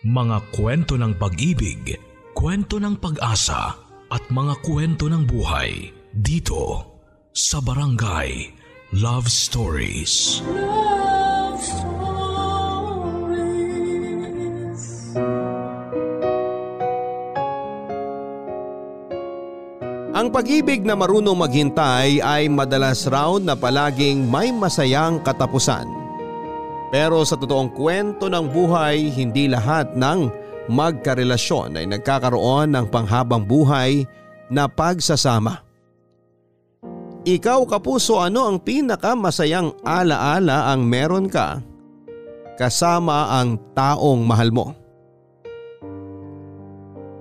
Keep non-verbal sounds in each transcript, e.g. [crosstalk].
Mga kwento ng pag-ibig, kwento ng pag-asa at mga kwento ng buhay dito sa Barangay Love Stories. Love Stories. Ang pag-ibig na marunong maghintay ay madalas raw na palaging may masayang katapusan. Pero sa totoong kwento ng buhay, hindi lahat ng magkarelasyon ay nagkakaroon ng panghabang buhay na pagsasama. Ikaw kapuso ano ang pinakamasayang alaala ang meron ka kasama ang taong mahal mo?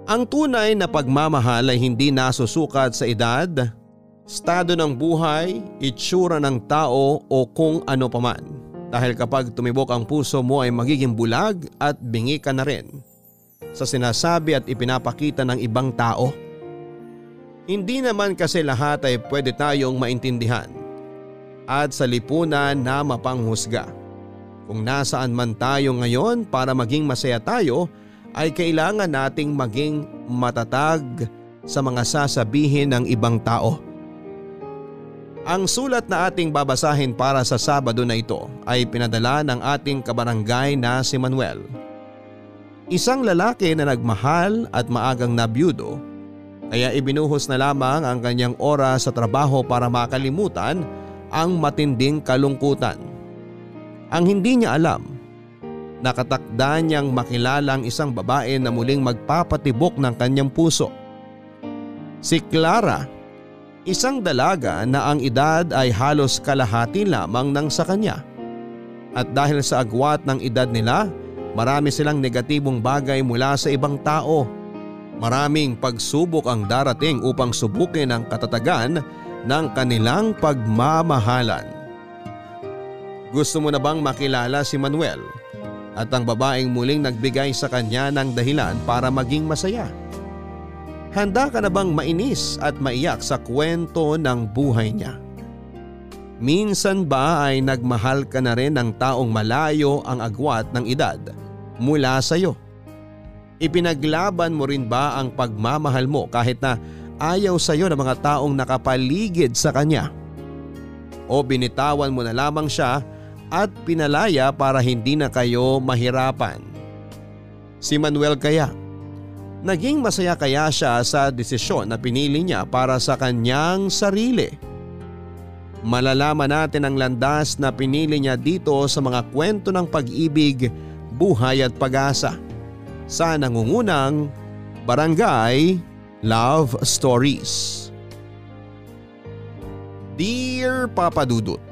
Ang tunay na pagmamahal ay hindi nasusukat sa edad, estado ng buhay, itsura ng tao o kung ano paman. Dahil kapag tumibok ang puso mo ay magiging bulag at bingi ka na rin sa sinasabi at ipinapakita ng ibang tao. Hindi naman kasi lahat ay pwede tayong maintindihan at sa lipunan na mapanghusga. Kung nasaan man tayo ngayon para maging masaya tayo ay kailangan nating maging matatag sa mga sasabihin ng ibang tao. Ang sulat na ating babasahin para sa Sabado na ito ay pinadala ng ating kabarangay na si Manuel. Isang lalaki na nagmahal at maagang nabyudo kaya ibinuhos na lamang ang kanyang oras sa trabaho para makalimutan ang matinding kalungkutan. Ang hindi niya alam, nakatakda niyang makilala ang isang babae na muling magpapatibok ng kanyang puso. Si Clara, isang dalaga na ang edad ay halos kalahati lamang ng sa kanya. At dahil sa agwat ng edad nila, marami silang negatibong bagay mula sa ibang tao. Maraming pagsubok ang darating upang subukin ang katatagan ng kanilang pagmamahalan. Gusto mo na bang makilala si Manuel at ang babaeng muling nagbigay sa kanya ng dahilan para maging masaya? Handa ka na bang mainis at maiyak sa kwento ng buhay niya? Minsan ba ay nagmahal ka na rin ng taong malayo ang agwat ng edad mula sa iyo? Ipinaglaban mo rin ba ang pagmamahal mo kahit na ayaw sa iyo ng mga taong nakapaligid sa kanya? O binitawan mo na lamang siya at pinalaya para hindi na kayo mahirapan? Si Manuel kaya? Naging masaya kaya siya sa desisyon na pinili niya para sa kanyang sarili? Malalaman natin ang landas na pinili niya dito sa mga kwento ng pag-ibig, buhay at pag-asa sa nangungunang Barangay Love Stories. Dear Papa Dudut,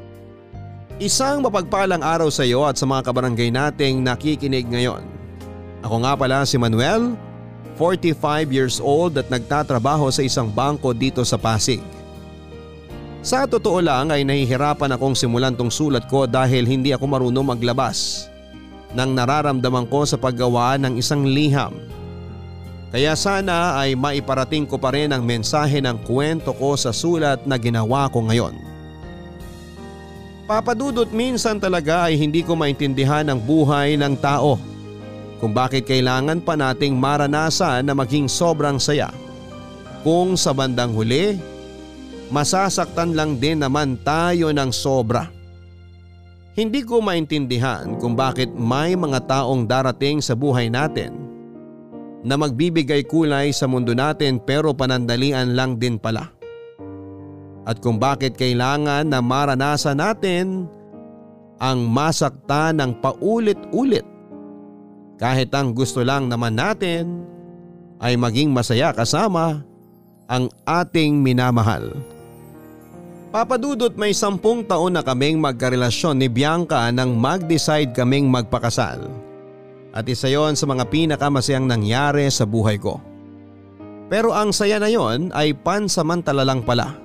Isang mapagpalang araw sa iyo at sa mga kabarangay nating nakikinig ngayon. Ako nga pala si Manuel, 45 years old at nagtatrabaho sa isang bangko dito sa Pasig. Sa totoo lang ay nahihirapan akong simulan tong sulat ko dahil hindi ako marunong maglabas ng nararamdaman ko sa paggawa ng isang liham. Kaya sana ay maiparating ko pa rin ang mensahe ng kwento ko sa sulat na ginawa ko ngayon. Papadudot minsan talaga ay hindi ko maintindihan ang buhay ng tao kung bakit kailangan pa nating maranasan na maging sobrang saya. Kung sa bandang huli, masasaktan lang din naman tayo ng sobra. Hindi ko maintindihan kung bakit may mga taong darating sa buhay natin na magbibigay kulay sa mundo natin pero panandalian lang din pala. At kung bakit kailangan na maranasan natin ang masakta ng paulit-ulit kahit ang gusto lang naman natin ay maging masaya kasama ang ating minamahal. Papadudot may sampung taon na kaming magkarelasyon ni Bianca nang mag-decide kaming magpakasal. At isa yon sa mga pinakamasayang nangyari sa buhay ko. Pero ang saya na yon ay pansamantala lang pala.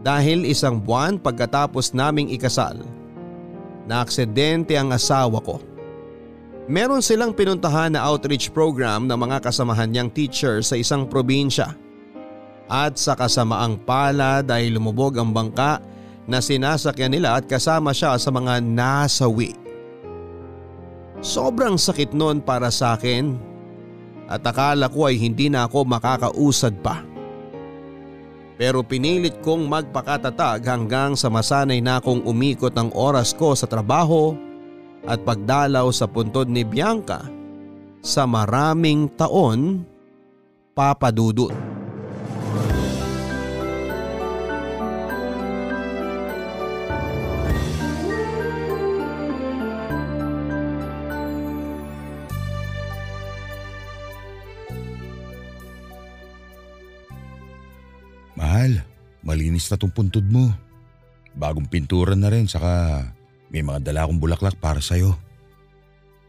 Dahil isang buwan pagkatapos naming ikasal, na aksidente ang asawa ko. Meron silang pinuntahan na outreach program ng mga kasamahan niyang teacher sa isang probinsya. At sa kasamaang palad ay lumubog ang bangka na sinasakyan nila at kasama siya sa mga nasawi. Sobrang sakit noon para sa akin at akala ko ay hindi na ako makakausad pa. Pero pinilit kong magpakatatag hanggang sa masanay na akong umikot ang oras ko sa trabaho at pagdalaw sa puntod ni Bianca sa maraming taon papadudot. Mahal, malinis na tong puntod mo. Bagong pintura na rin saka may mga dala akong bulaklak para sa'yo.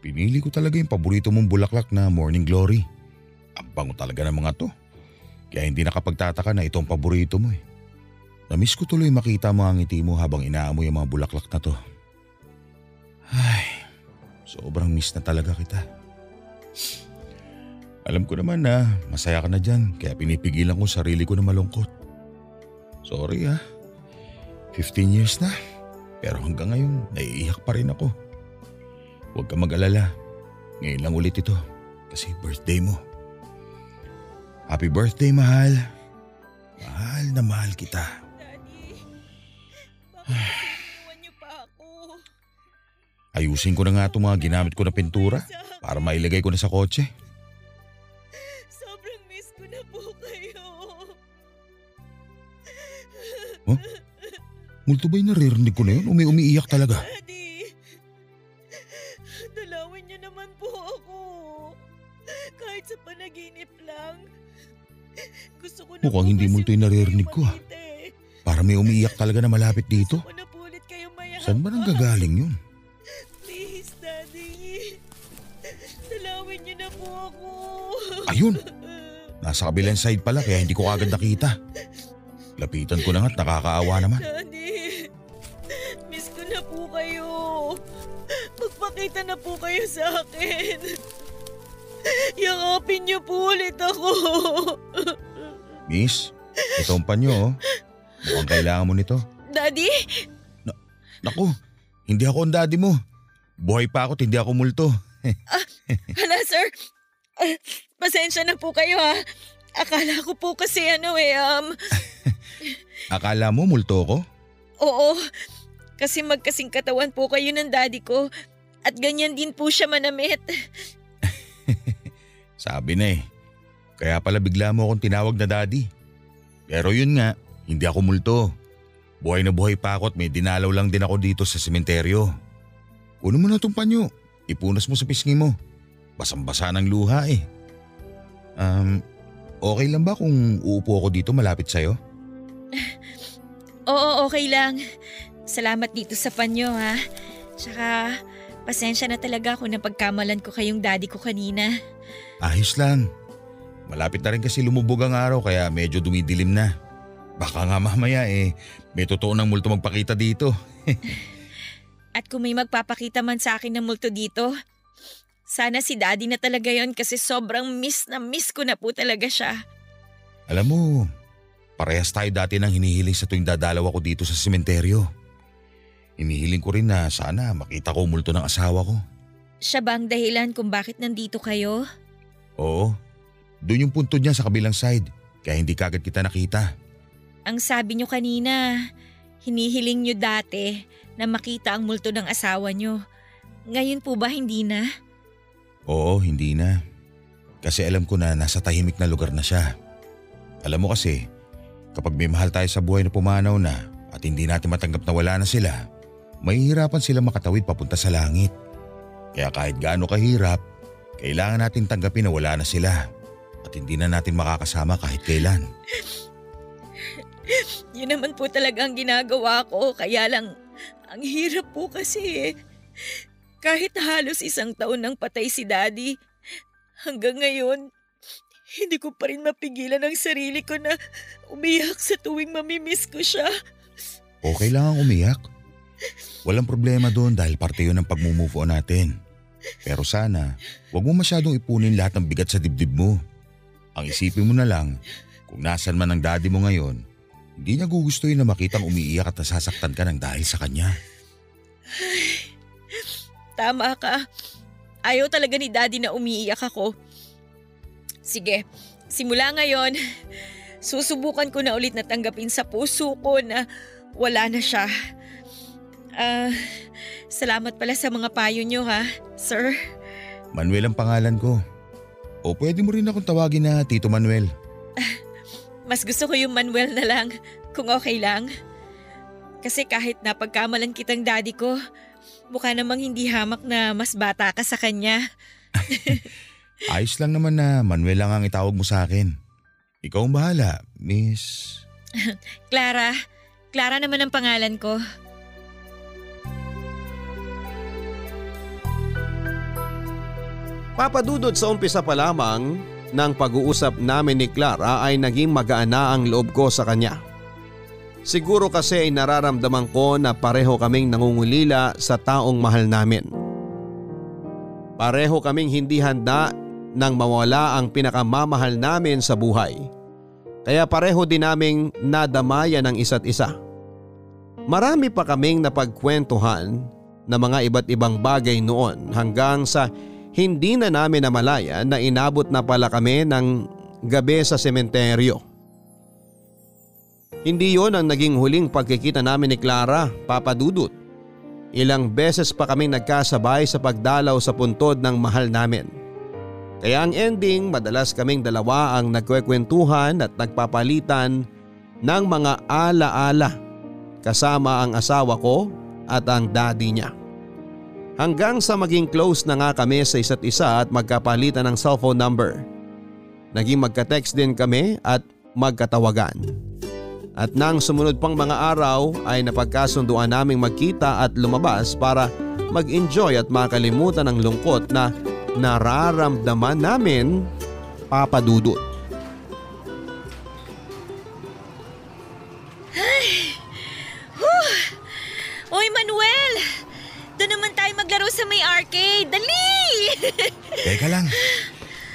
Pinili ko talaga yung paborito mong bulaklak na Morning Glory. Ang bango talaga ng mga to. Kaya hindi nakapagtataka na itong paborito mo eh. Namiss ko tuloy makita mo ang ngiti mo habang inaamoy ang mga bulaklak na to. Ay, sobrang miss na talaga kita. Alam ko naman na masaya ka na dyan kaya pinipigilan ko sarili ko na malungkot. Sorry ah. 15 years na. Pero hanggang ngayon, naiiyak pa rin ako. Huwag ka mag-alala. Ngayon lang ulit ito. Kasi birthday mo. Happy birthday, mahal. Mahal na mahal kita. Daddy, bakit iniwan niyo pa ako? Ayusin ko na nga itong mga ginamit ko na pintura para mailagay ko na sa kotse. Sobrang miss ko na po kayo. Huh? Multo ba'y naririnig ko na yun? Umi umiiyak talaga. Daddy, dalawin niyo naman po ako. Kahit sa panaginip lang. Gusto ko na Mukhang hindi multo yung naririnig ko, ah. Para may umiiyak talaga na malapit dito. Gusto ko na po ulit. Saan ba nang gagaling yun? Please, Daddy. Dalawin niyo na po ako. Ayun! [laughs] Nasa kabilang side pala kaya hindi ko agad nakita. Lapitan ko na nga't nakakaawa naman. Daddy, Magpakita na po kayo sa akin. Yakapin niyo po ulit ako. Miss, ito ang panyo oh. Mukhang kailangan mo nito. Daddy? Naku, hindi ako ang daddy mo. Buhay pa ako hindi ako multo. Hala, sir. Ah, pasensya na po kayo ha. Akala ko po kasi ano eh, um, [laughs] Akala mo multo ko? oo. Kasi magkasing katawan po kayo ng daddy ko. At ganyan din po siya manamit. [laughs] Sabi na eh. Kaya pala bigla mo akong tinawag na daddy. Pero yun nga, hindi ako multo. Buhay na buhay pa ako at may dinalaw lang din ako dito sa sementeryo. Kuno mo na tong panyo. Ipunas mo sa pisngi mo. Basang-basa ng luha eh. Um, okay lang ba kung uupo ako dito malapit sa'yo? [laughs] Oo, okay lang. Salamat dito sa panyo ha. Tsaka, pasensya na talaga ako na pagkamalan ko kayong daddy ko kanina. Ayos lang. Malapit na rin kasi lumubog ang araw kaya medyo dumidilim na. Baka nga mamaya eh, may totoo ng multo magpakita dito. [laughs] At kung may magpapakita man sa akin ng multo dito, sana si daddy na talaga yon kasi sobrang miss na miss ko na po talaga siya. Alam mo, parehas tayo dati nang hinihiling sa tuwing dadalaw ako dito sa sementeryo. Hinihiling ko rin na sana makita ko multo ng asawa ko. Siya ba ang dahilan kung bakit nandito kayo? Oo, doon yung punto niya sa kabilang side, kaya hindi kagad kita nakita. Ang sabi niyo kanina, hinihiling niyo dati na makita ang multo ng asawa niyo. Ngayon po ba hindi na? Oo, hindi na. Kasi alam ko na nasa tahimik na lugar na siya. Alam mo kasi, kapag may mahal tayo sa buhay na pumanaw na at hindi natin matanggap na wala na sila, mahihirapan sila makatawid papunta sa langit. Kaya kahit gaano kahirap, kailangan natin tanggapin na wala na sila at hindi na natin makakasama kahit kailan. [laughs] Yun naman po talaga ang ginagawa ko, kaya lang ang hirap po kasi eh. Kahit halos isang taon nang patay si daddy, hanggang ngayon, hindi ko pa rin mapigilan ang sarili ko na umiyak sa tuwing mamimiss ko siya. Okay lang ang umiyak. [laughs] Walang problema doon dahil parte yun ng pag-move on natin. Pero sana, huwag mo masyadong ipunin lahat ng bigat sa dibdib mo. Ang isipin mo na lang, kung nasan man ang daddy mo ngayon, hindi niya gugustuhin na makitang umiiyak at nasasaktan ka ng dahil sa kanya. Tama ka. Ayaw talaga ni daddy na umiiyak ako. Sige, simula ngayon, susubukan ko na ulit na tanggapin sa puso ko na wala na siya. Ah, salamat pala sa mga payo nyo ha, sir. Manuel ang pangalan ko. O pwede mo rin akong tawagin na Tito Manuel. Mas gusto ko yung Manuel na lang, kung okay lang. Kasi kahit napagkamalan kitang daddy ko, mukha namang hindi hamak na mas bata ka sa kanya. [laughs] Ayos lang naman na Manuel lang ang itawag mo sa akin. Ikaw ang bahala, Miss... [laughs] Clara, Clara naman ang pangalan ko. Papadudod sa umpisa pa lamang ng pag-uusap namin ni Clara ay naging magaan na ang loob ko sa kanya. Siguro kasi ay nararamdaman ko na pareho kaming nangungulila sa taong mahal namin. Pareho kaming hindi handa nang mawala ang pinakamamahal namin sa buhay. Kaya pareho din naming nadamayan ng isa't isa. Marami pa kaming napagkwentuhan na mga iba't ibang bagay noon hanggang sa hindi na namin namalaya na inabot na pala kami ng gabi sa sementeryo. Hindi yon ang naging huling pagkikita namin ni Clara, Papa Dudut. Ilang beses pa kaming nagkasabay sa pagdalaw sa puntod ng mahal namin. Kaya ang ending madalas kaming dalawa ang nagkwekwentuhan at nagpapalitan ng mga ala-ala kasama ang asawa ko at ang daddy niya. Hanggang sa maging close na nga kami sa isa't isa at magkapalitan ng cellphone number. Naging magka-text din kami at magkatawagan. At nang sumunod pang mga araw ay napagkasunduan naming magkita at lumabas para mag-enjoy at makalimutan ang lungkot na nararamdaman namin papadudot. Oy Manuel! Maglaro sa may arcade. Dali! [laughs] Teka lang.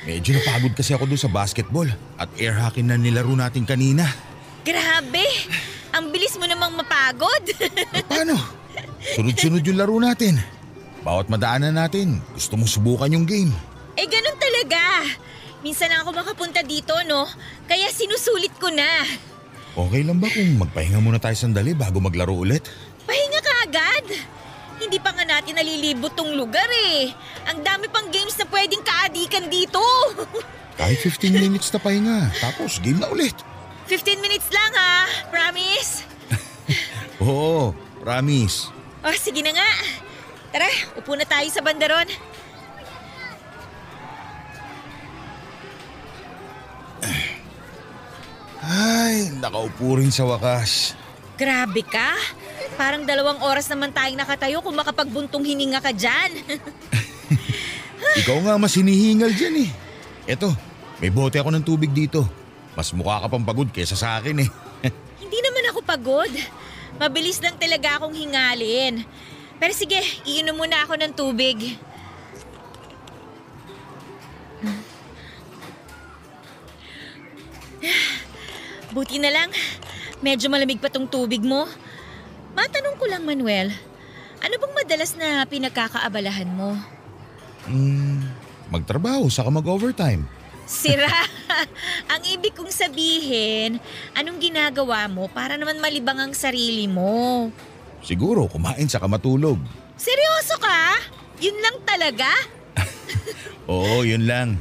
Medyo napagod kasi ako doon sa basketball at air hockey na nilaro natin kanina. Grabe! Ang bilis mo namang mapagod. E paano? Sunod-sunod yung laro natin. Bawat madaanan natin, gusto mo subukan yung game. eh ganun talaga. Minsan lang ako makapunta dito, no? Kaya sinusulit ko na. Okay lang ba kung magpahinga muna tayo sandali bago maglaro ulit? Pahinga ka agad. Hindi pa nga natin nalilibot tong lugar eh. Ang dami pang games na pwedeng kaadikan dito. [laughs] Kahit 15 minutes na pahinga, tapos game na ulit. 15 minutes lang ha. Promise? [laughs] Oo, promise. Oh, sige na nga. Tara, upo na tayo sa bandaron. Ay, nakaupo rin sa wakas. Grabe ka. Parang dalawang oras naman tayong nakatayo kung makapagbuntong hininga ka dyan. [laughs] Ikaw nga mas hinihingal dyan eh. Eto, may bote ako ng tubig dito. Mas mukha ka pang pagod kesa sa akin eh. [laughs] Hindi naman ako pagod. Mabilis lang talaga akong hingalin. Pero sige, iinom muna ako ng tubig. [sighs] Buti na lang, medyo malamig pa tong tubig mo. Matanong ko lang, Manuel, ano bang madalas na pinagkakaabalahan mo? Hmm, magtrabaho saka mag-overtime. Sira! [laughs] [laughs] ang ibig kong sabihin, anong ginagawa mo para naman malibang ang sarili mo? Siguro kumain saka matulog. Seryoso ka? Yun lang talaga? [laughs] Oo, yun lang.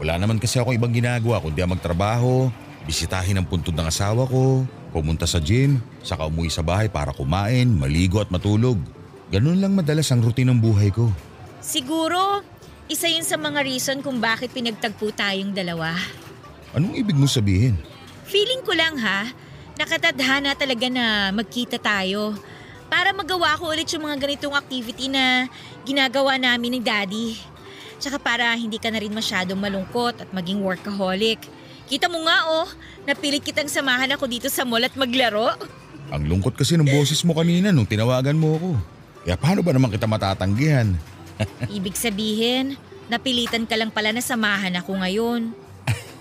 Wala naman kasi ako ibang ginagawa kundi ang magtrabaho, bisitahin ang puntod ng asawa ko, pumunta sa gym, saka umuwi sa bahay para kumain, maligo at matulog. Ganun lang madalas ang routine ng buhay ko. Siguro, isa yun sa mga reason kung bakit pinagtagpo tayong dalawa. Anong ibig mo sabihin? Feeling ko lang ha, nakatadhana talaga na magkita tayo. Para magawa ko ulit yung mga ganitong activity na ginagawa namin ni Daddy. Tsaka para hindi ka na rin masyadong malungkot at maging workaholic. Kita mo nga oh, napilit kitang samahan ako dito sa mall at maglaro. Ang lungkot kasi ng boses mo kanina nung tinawagan mo ako. Kaya paano ba naman kita matatanggihan? [laughs] Ibig sabihin, napilitan ka lang pala na samahan ako ngayon.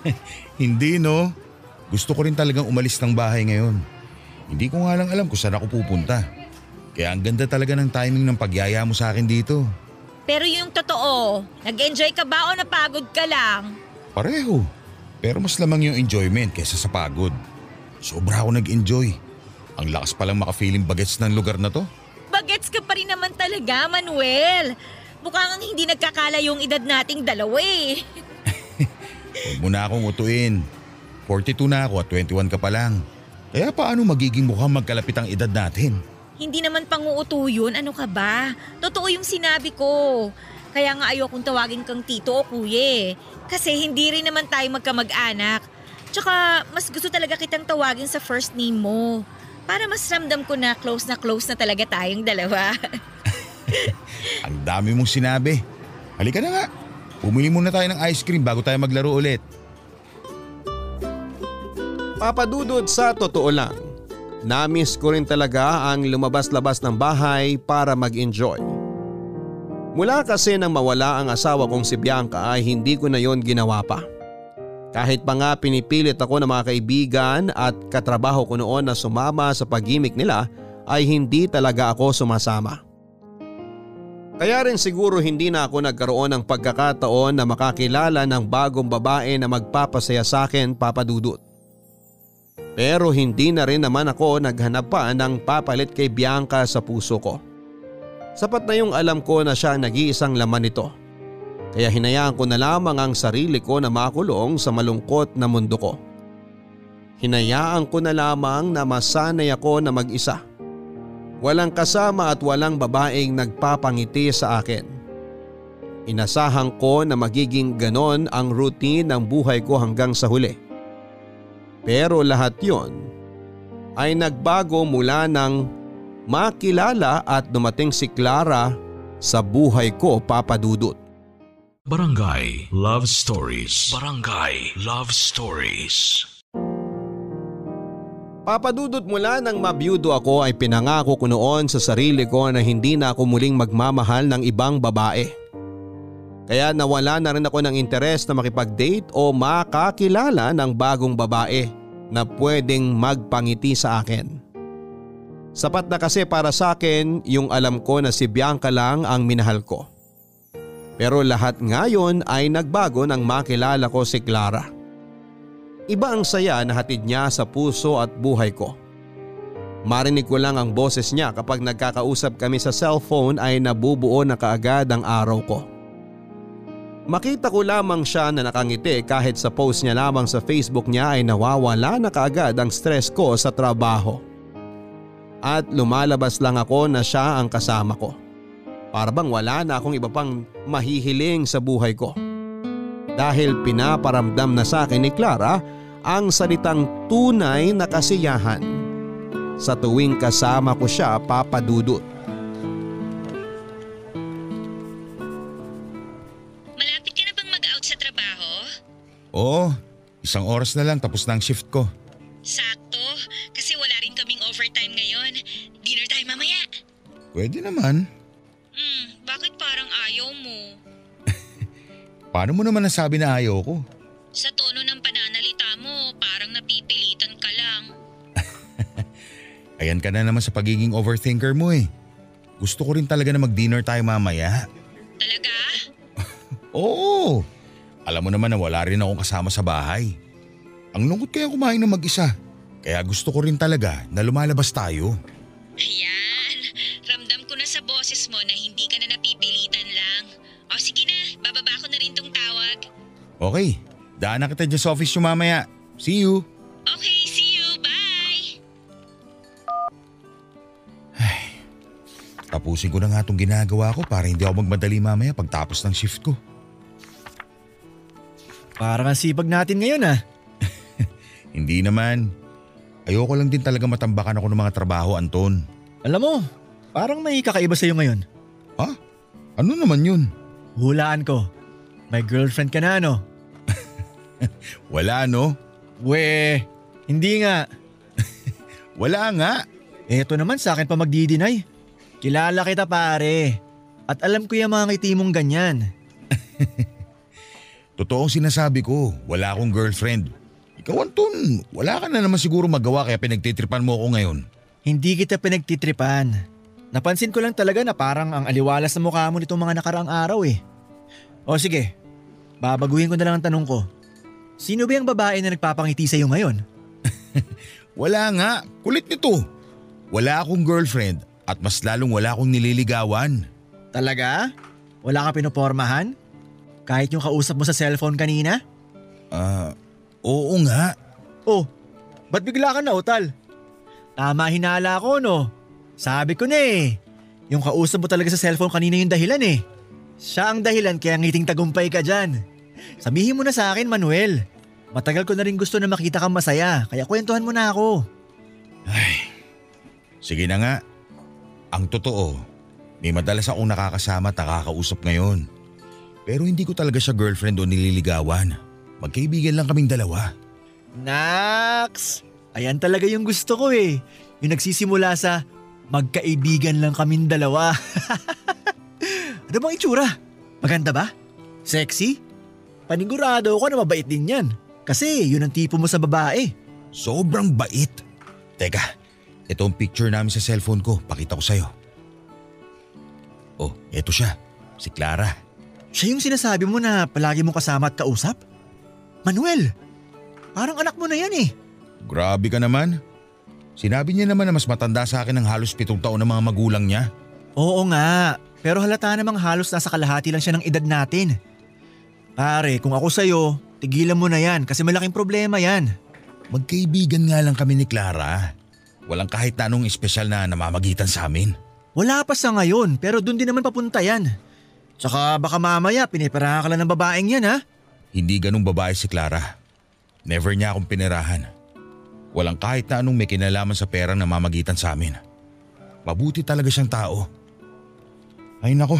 [laughs] Hindi no. Gusto ko rin talagang umalis ng bahay ngayon. Hindi ko nga lang alam kung saan ako pupunta. Kaya ang ganda talaga ng timing ng pagyaya mo sa akin dito. Pero yung totoo, nag-enjoy ka ba o napagod ka lang? Pareho. Pero mas lamang yung enjoyment kaysa sa pagod. Sobra ako nag-enjoy. Ang lakas palang makafeeling bagets ng lugar na to. Bagets ka pa rin naman talaga, Manuel. Mukhang hindi nagkakala yung edad nating dalawa eh. [laughs] Huwag mo na akong utuin. 42 na ako at 21 ka pa lang. Kaya paano magiging mukhang magkalapit ang edad natin? Hindi naman panguuto yun, ano ka ba? Totoo yung sinabi ko. Kaya nga ayokong tawagin kang tito o kuye. Kasi hindi rin naman tayo magkamag-anak. Tsaka mas gusto talaga kitang tawagin sa first name mo. Para mas ramdam ko na close na close na talaga tayong dalawa. [laughs] Ang dami mong sinabi. Halika na nga. Pumili muna tayo ng ice cream bago tayo maglaro ulit. Papadudod sa totoo lang, namiss ko rin talaga ang lumabas-labas ng bahay para mag-enjoy. Mula kasi nang mawala ang asawa kong si Bianca ay hindi ko na yon ginawa pa. Kahit pa nga pinipilit ako ng mga kaibigan at katrabaho ko noon na sumama sa pagimik nila ay hindi talaga ako sumasama. Kaya rin siguro hindi na ako nagkaroon ng pagkakataon na makakilala ng bagong babae na magpapasaya sa akin papadudot. Pero hindi na rin naman ako naghanap pa ng papalit kay Bianca sa puso ko. Sapat na yung alam ko na siya ang nag-iisang laman nito. Kaya hinayaan ko na lamang ang sarili ko na makulong sa malungkot na mundo ko. Hinayaan ko na lamang na masanay ako na mag-isa. Walang kasama at walang babaeng nagpapangiti sa akin. Inasahan ko na magiging ganon ang routine ng buhay ko hanggang sa huli. Pero lahat yon ay nagbago mula nang makilala at dumating si Clara sa buhay ko papadudot. Barangay Love Stories. Barangay Love Stories. Papadudot mula nang mabiyudo ako ay pinangako ko noon sa sarili ko na hindi na ako muling magmamahal ng ibang babae. Kaya nawala na rin ako ng interes na makipag-date o makakilala ng bagong babae na pwedeng magpangiti sa akin. Sapat na kasi para sa akin yung alam ko na si Bianca lang ang minahal ko. Pero lahat ngayon ay nagbago nang makilala ko si Clara. Iba ang saya na hatid niya sa puso at buhay ko. Marinig ko lang ang boses niya kapag nagkakausap kami sa cellphone ay nabubuo na kaagad ang araw ko. Makita ko lamang siya na nakangiti kahit sa post niya lamang sa Facebook niya ay nawawala na kaagad ang stress ko sa trabaho. At lumalabas lang ako na siya ang kasama ko. Para bang wala na akong iba pang mahihiling sa buhay ko. Dahil pinaparamdam na sa akin ni Clara ang salitang tunay na kasiyahan. Sa tuwing kasama ko siya papadudot. Malapit ka na bang mag-out sa trabaho? Oo, isang oras na lang tapos na ang shift ko. Sakto, overtime ngayon. Dinner tayo mamaya. Pwede naman. Hmm, bakit parang ayaw mo? [laughs] Paano mo naman nasabi na ayaw ko? Sa tono ng pananalita mo, parang napipilitan ka lang. [laughs] Ayan ka na naman sa pagiging overthinker mo eh. Gusto ko rin talaga na mag-dinner tayo mamaya. Talaga? [laughs] Oo. Alam mo naman na wala rin akong kasama sa bahay. Ang lungkot kaya kumain ng mag-isa. Kaya gusto ko rin talaga na lumalabas tayo. Ayan, ramdam ko na sa boses mo na hindi ka na napipilitan lang. O sige na, bababa ko na rin tong tawag. Okay, daan na kita dyan sa office nyo mamaya. See you. Okay, see you, bye! Tapusin ko na nga itong ginagawa ko para hindi ako magmadali mamaya pagtapos ng shift ko. Parang ang sipag natin ngayon ah. [laughs] Hindi naman. Ayoko lang din talaga matambakan ako ng mga trabaho, Anton. Alam mo, parang may kakaiba sa'yo ngayon. Ha? Ano naman yun? Hulaan ko. May girlfriend ka na ano? [laughs] Wala no? We, hindi nga. [laughs] Wala nga. Eto naman sa akin pa magdi-deny. Kilala kita pare. At alam ko yung mga ngiti mong ganyan. [laughs] Totoo ang sinasabi ko, wala akong girlfriend. Ikaw Anton, wala ka na naman siguro magawa kaya pinagtitripan mo ako ngayon. Hindi kita pinagtitripan. Napansin ko lang talaga na parang ang aliwalas na mukha mo nitong mga nakaraang araw eh. O sige, babaguhin ko na lang ang tanong ko. Sino ba yung babae na nagpapangiti sa'yo ngayon? [laughs] Wala nga, kulit nito. Wala akong girlfriend at mas lalong wala akong nililigawan. Talaga? Wala ka pinopormahan? Kahit yung kausap mo sa cellphone kanina? Ah, oo nga. Oh, ba't bigla ka na utal? Tama hinala ko no. Sabi ko na eh. Yung kausap mo talaga sa cellphone kanina yung dahilan eh. Siya ang dahilan kaya ngiting tagumpay ka dyan. Sabihin mo na sa akin Manuel. Matagal ko na rin gusto na makita kang masaya kaya kwentuhan mo na ako. Sige na nga. Ang totoo, may madalas akong nakakasama at nakakausap ngayon. Pero hindi ko talaga siya girlfriend o nililigawan. Magkaibigan lang kaming dalawa. Nax! Ayan talaga yung gusto ko eh. Yung nagsisimula sa magkaibigan lang kaming dalawa. [laughs] ano bang itsura? Maganda ba? Sexy? Panigurado ako na mabait din yan. Kasi yun ang tipo mo sa babae. Sobrang bait. Teka, ito ang picture namin sa cellphone ko. Pakita ko sa'yo. Oh, eto siya. Si Clara. Siya yung sinasabi mo na palagi mo kasama at kausap? Manuel, parang anak mo na yan eh. Grabe ka naman. Sinabi niya naman na mas matanda sa akin ng halos pitong taon ng mga magulang niya. Oo nga, pero halata namang halos nasa kalahati lang siya ng edad natin. Pare, kung ako sa'yo, tigilan mo na yan kasi malaking problema yan. Magkaibigan nga lang kami ni Clara. Walang kahit na anong espesyal na namamagitan sa amin. Wala pa sa ngayon pero doon din naman papunta yan. Tsaka baka mamaya piniperahan ka lang ng babaeng yan ha. Hindi ganung babae si Clara. Never niya akong pinirahan. Walang kahit na anong may kinalaman sa perang namamagitan sa amin. Mabuti talaga siyang tao. Ay nako,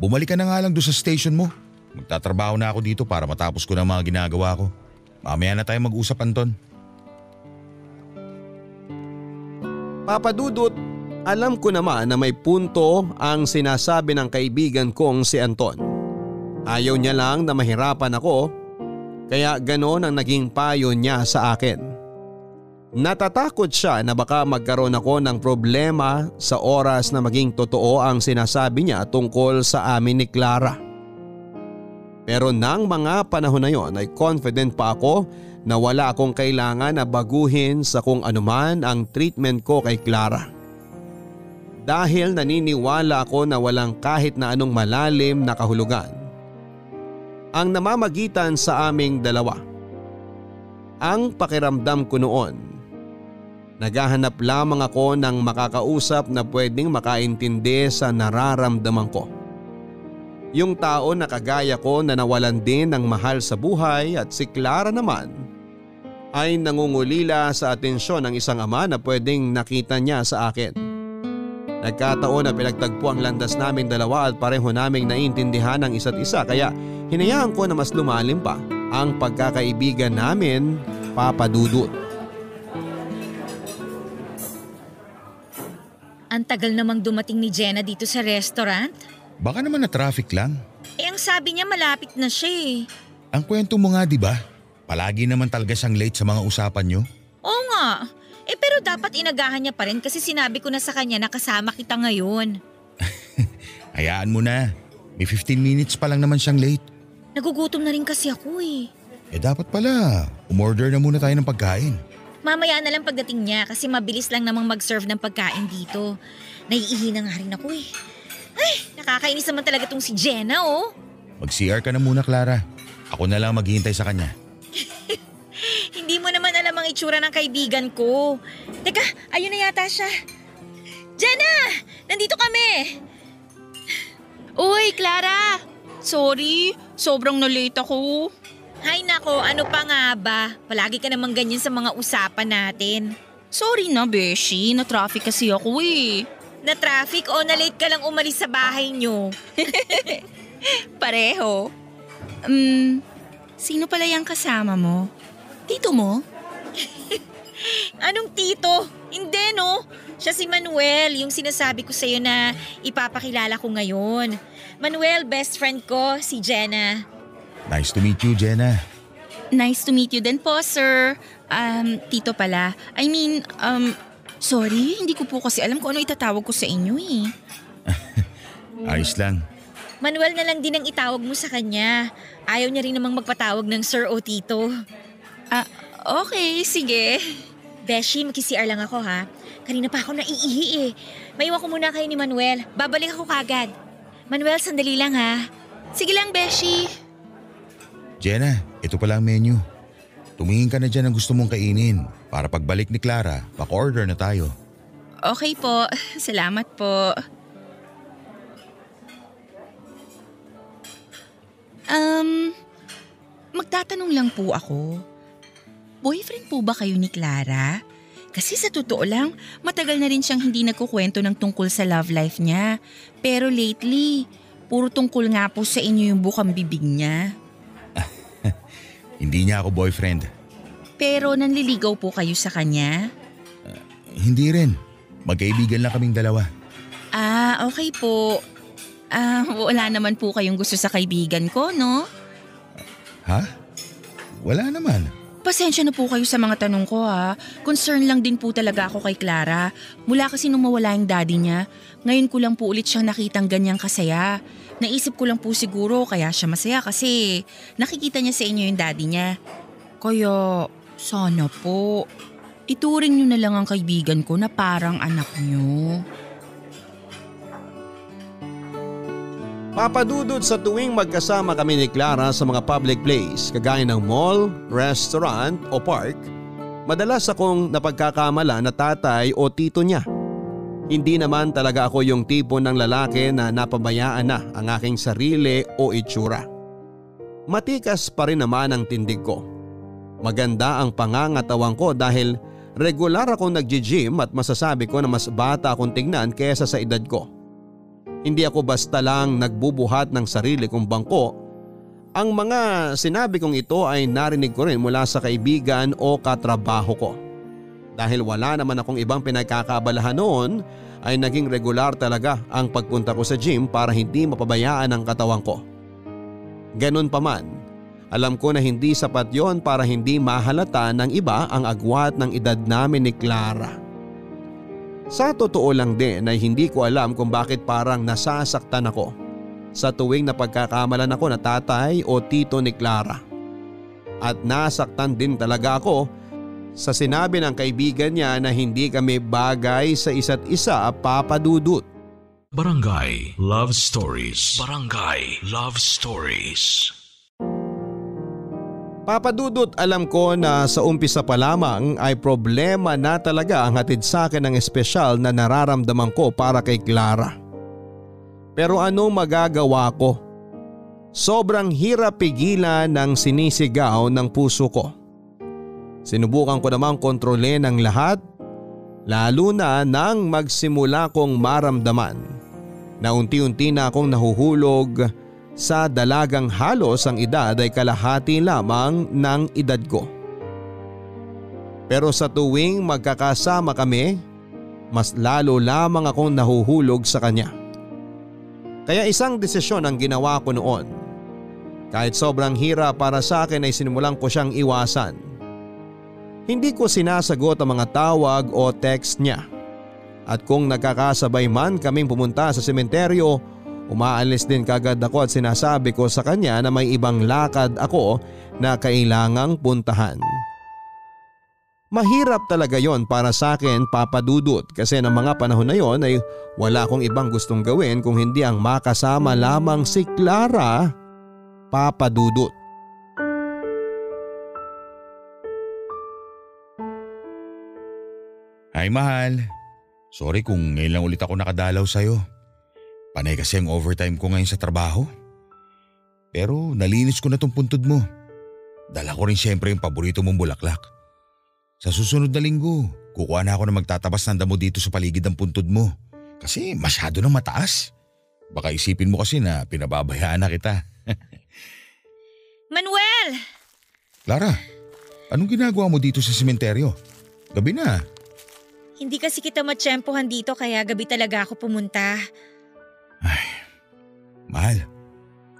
bumalik ka na nga lang doon sa station mo. Magtatrabaho na ako dito para matapos ko ng mga ginagawa ko. Mamaya na tayo mag-usap Anton. Papadudot, alam ko naman na may punto ang sinasabi ng kaibigan kong si Anton. Ayaw niya lang na mahirapan ako kaya ganon ang naging payo niya sa akin. Natatakot siya na baka magkaroon ako ng problema sa oras na maging totoo ang sinasabi niya tungkol sa amin ni Clara. Pero nang mga panahon na yon ay confident pa ako na wala akong kailangan na baguhin sa kung anuman ang treatment ko kay Clara. Dahil naniniwala ako na walang kahit na anong malalim na kahulugan ang namamagitan sa aming dalawa. Ang pakiramdam ko noon, naghahanap lamang ako ng makakausap na pwedeng makaintindi sa nararamdaman ko. Yung tao na kagaya ko na nawalan din ng mahal sa buhay at si Clara naman ay nangungulila sa atensyon ng isang ama na pwedeng nakita niya sa akin. Nagkataon na pinagtagpo ang landas namin dalawa at pareho naming naiintindihan ang isa't isa kaya hinayaan ko na mas lumalim pa ang pagkakaibigan namin papadudot. Ang tagal namang dumating ni Jenna dito sa restaurant. Baka naman na traffic lang. Eh ang sabi niya malapit na siya eh. Ang kwento mo nga di ba? Palagi naman talaga siyang late sa mga usapan niyo. Oo nga. Eh pero dapat inagahan niya pa rin kasi sinabi ko na sa kanya na kasama kita ngayon. [laughs] Hayaan mo na. May 15 minutes pa lang naman siyang late. Nagugutom na rin kasi ako eh. Eh dapat pala, umorder na muna tayo ng pagkain. Mamaya na lang pagdating niya kasi mabilis lang namang mag-serve ng pagkain dito. Naiihi na nga rin ako eh. Ay, nakakainis naman talaga tong si Jenna oh. Mag-CR ka na muna, Clara. Ako na lang maghihintay sa kanya. Mo naman alam ang itsura ng kaibigan ko. Teka, ayun na yata siya. Jenna! Nandito kami! Uy, Clara! Sorry, sobrang na-late ako. Hay nako, ano pa nga ba? Palagi ka namang ganyan sa mga usapan natin. Sorry na, Beshi. Na-traffic kasi ako eh. Na traffic o na late ka lang umalis sa bahay nyo? [laughs] Pareho. Um, sino pala yung kasama mo? Tito mo? [laughs] Anong tito? Hindi no. Siya si Manuel, yung sinasabi ko sa'yo na ipapakilala ko ngayon. Manuel, best friend ko, si Jenna. Nice to meet you, Jenna. Nice to meet you din po, sir. Um, tito pala. I mean, um, Sorry, hindi ko po kasi alam kung ano itatawag ko sa inyo eh. [laughs] Ayos lang. Manuel na lang din ang itawag mo sa kanya. Ayaw niya rin namang magpatawag ng sir o tito. Ah, okay, sige. Beshi, makisiar lang ako ha. Kanina pa ako naiihi eh. Maiwan ko muna kayo ni Manuel. Babalik ako kagad. Manuel, sandali lang ha. Sige lang, Beshi. Jenna, ito pala ang menu. Tumingin ka na dyan ng gusto mong kainin. Para pagbalik ni Clara, back-order na tayo. Okay po, [laughs] salamat po. Um, magtatanong lang po ako. Boyfriend po ba kayo ni Clara? Kasi sa totoo lang, matagal na rin siyang hindi nagkukwento ng tungkol sa love life niya. Pero lately, puro tungkol nga po sa inyo yung bukang bibig niya. [laughs] Hindi niya ako boyfriend. Pero nanliligaw po kayo sa kanya? Hindi rin. Magkaibigan lang kaming dalawa. Ah, okay po. Ah, wala naman po kayong gusto sa kaibigan ko, no? Ha? Wala naman. Pasensya na po kayo sa mga tanong ko ha. Concern lang din po talaga ako kay Clara. Mula kasi nung mawala yung daddy niya, ngayon ko lang po ulit siyang nakitang ganyang kasaya. Naisip ko lang po siguro kaya siya masaya kasi nakikita niya sa inyo yung daddy niya. Kaya sana po, ituring niyo na lang ang kaibigan ko na parang anak niyo. Papadudod sa tuwing magkasama kami ni Clara sa mga public place kagaya ng mall, restaurant o park, madalas akong napagkakamala na tatay o tito niya. Hindi naman talaga ako yung tipo ng lalaki na napabayaan na ang aking sarili o itsura. Matikas pa rin naman ang tindig ko. Maganda ang pangangatawan ko dahil regular akong nagji-gym at masasabi ko na mas bata akong tingnan kaysa sa edad ko. Hindi ako basta lang nagbubuhat ng sarili kong bangko. Ang mga sinabi kong ito ay narinig ko rin mula sa kaibigan o katrabaho ko. Dahil wala naman akong ibang pinagkakabalahan noon ay naging regular talaga ang pagpunta ko sa gym para hindi mapabayaan ang katawan ko. Ganun pa man, alam ko na hindi sapat yon para hindi mahalata ng iba ang agwat ng edad namin ni Clara. Sa totoo lang din ay hindi ko alam kung bakit parang nasasaktan ako sa tuwing napagkakamalan ako na tatay o tito ni Clara. At nasaktan din talaga ako sa sinabi ng kaibigan niya na hindi kami bagay sa isa't isa papadudot. Barangay Love Stories. Barangay Love Stories. Papadudot alam ko na sa umpisa pa lamang ay problema na talaga ang hatid sa akin ng espesyal na nararamdaman ko para kay Clara. Pero ano magagawa ko? Sobrang hirap pigilan ng sinisigaw ng puso ko. Sinubukan ko namang kontrolin ang lahat lalo na nang magsimula kong maramdaman na unti-unti na akong nahuhulog sa dalagang halos ang edad ay kalahati lamang ng edad ko. Pero sa tuwing magkakasama kami, mas lalo lamang akong nahuhulog sa kanya. Kaya isang desisyon ang ginawa ko noon. Kahit sobrang hira para sa akin ay sinimulan ko siyang iwasan. Hindi ko sinasagot ang mga tawag o text niya. At kung nagkakasabay man kaming pumunta sa sementeryo, umaalis din kagad ako at sinasabi ko sa kanya na may ibang lakad ako na kailangang puntahan. Mahirap talaga yon para sa akin papadudot kasi ng mga panahon na yon ay wala akong ibang gustong gawin kung hindi ang makasama lamang si Clara papadudot. Ay mahal, sorry kung ngayon lang ulit ako nakadalaw sa'yo. Panay kasi ang overtime ko ngayon sa trabaho. Pero nalinis ko na tong puntod mo. Dala ko rin siyempre yung paborito mong bulaklak. Sa susunod na linggo, kukuha na ako na magtatabas ng damo dito sa paligid ng puntod mo. Kasi masyado nang mataas. Baka isipin mo kasi na pinababayaan na kita. [laughs] Manuel! Clara, anong ginagawa mo dito sa sementeryo? Gabi na. Hindi kasi kita matsyempohan dito kaya gabi talaga ako pumunta. Ay, mahal.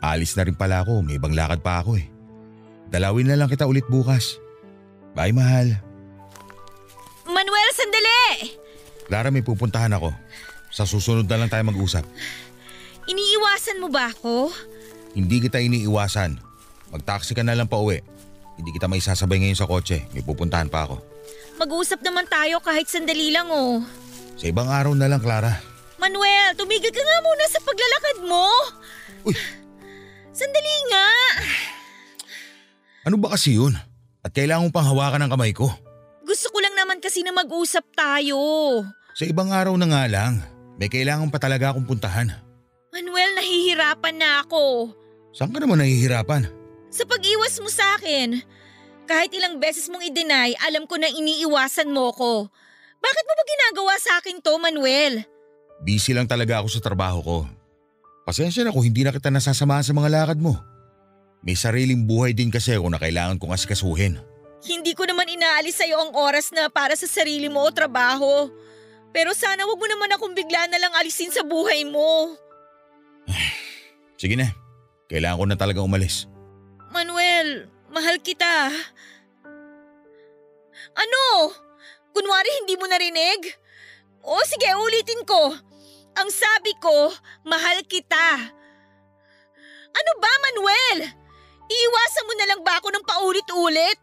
Alis na rin pala ako. May ibang lakad pa ako eh. Dalawin na lang kita ulit bukas. Bye, mahal. Manuel, sandali! Clara, may pupuntahan ako. Sa susunod na lang tayo mag-usap. Iniiwasan mo ba ako? Hindi kita iniiwasan. Mag-taxi ka na lang pa uwi. Hindi kita may sasabay ngayon sa kotse. May pupuntahan pa ako. Mag-usap naman tayo kahit sandali lang oh. Sa ibang araw na lang, Clara. Manuel, tumigil ka nga muna sa paglalakad mo. Uy! Sandali nga. Ano ba kasi yun? At kailangan mo pang hawakan ng kamay ko. Gusto ko lang naman kasi na mag-usap tayo. Sa ibang araw na nga lang, may kailangan pa talaga akong puntahan. Manuel, nahihirapan na ako. Saan ka naman nahihirapan? Sa pag-iwas mo sa akin. Kahit ilang beses mong i-deny, alam ko na iniiwasan mo ko. Bakit mo ba ginagawa sa akin to, Manuel? Busy lang talaga ako sa trabaho ko. Pasensya na kung hindi na kita nasasamahan sa mga lakad mo. May sariling buhay din kasi ako na kailangan kong asikasuhin. Hindi ko naman inaalis sa'yo ang oras na para sa sarili mo o trabaho. Pero sana wag mo naman akong bigla na lang alisin sa buhay mo. Sige na, kailangan ko na talaga umalis. Manuel, mahal kita. Ano? Kunwari hindi mo narinig? O sige, ulitin ko. Ang sabi ko, mahal kita. Ano ba, Manuel? Iiwasan mo na lang ba ako ng paulit-ulit?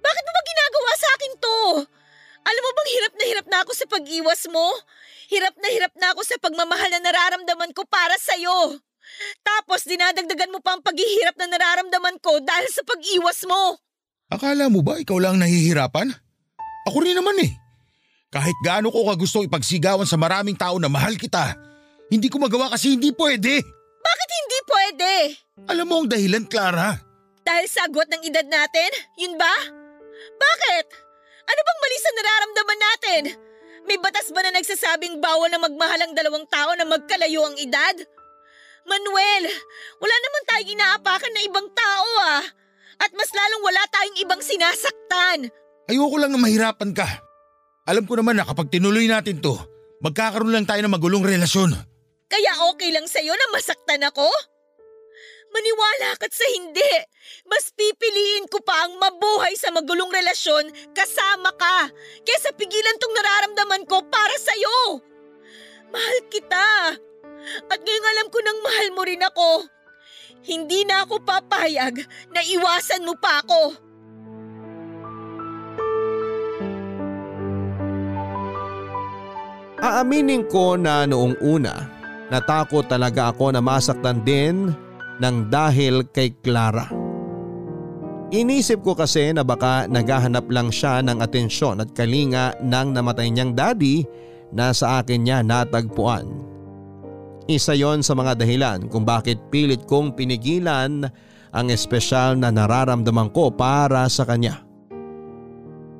Bakit mo ba ginagawa sa akin to? Alam mo bang hirap na hirap na ako sa pag-iwas mo? Hirap na hirap na ako sa pagmamahal na nararamdaman ko para sa'yo. Tapos dinadagdagan mo pa ang paghihirap na nararamdaman ko dahil sa pag-iwas mo. Akala mo ba ikaw lang nahihirapan? Ako rin naman eh. Kahit gaano ko kagusto ipagsigawan sa maraming tao na mahal kita, hindi ko magawa kasi hindi pwede. Bakit hindi pwede? Alam mo ang dahilan, Clara. Dahil sa agwat ng edad natin? Yun ba? Bakit? Ano bang mali sa nararamdaman natin? May batas ba na nagsasabing bawal na magmahal ang dalawang tao na magkalayo ang edad? Manuel, wala naman tayong inaapakan na ibang tao ah. At mas lalong wala tayong ibang sinasaktan. Ayoko lang na mahirapan ka. Alam ko naman na kapag tinuloy natin to, magkakaroon lang tayo ng magulong relasyon. Kaya okay lang sa'yo na masaktan ako? Maniwala ka't sa hindi. Mas pipiliin ko pa ang mabuhay sa magulong relasyon kasama ka kesa pigilan tong nararamdaman ko para sa'yo. Mahal kita. At ngayong alam ko nang mahal mo rin ako. Hindi na ako papayag na iwasan mo pa ako. Aaminin ko na noong una, natakot talaga ako na masaktan din ng dahil kay Clara. Inisip ko kasi na baka naghahanap lang siya ng atensyon at kalinga ng namatay niyang daddy na sa akin niya natagpuan. Isa yon sa mga dahilan kung bakit pilit kong pinigilan ang espesyal na nararamdaman ko para sa kanya.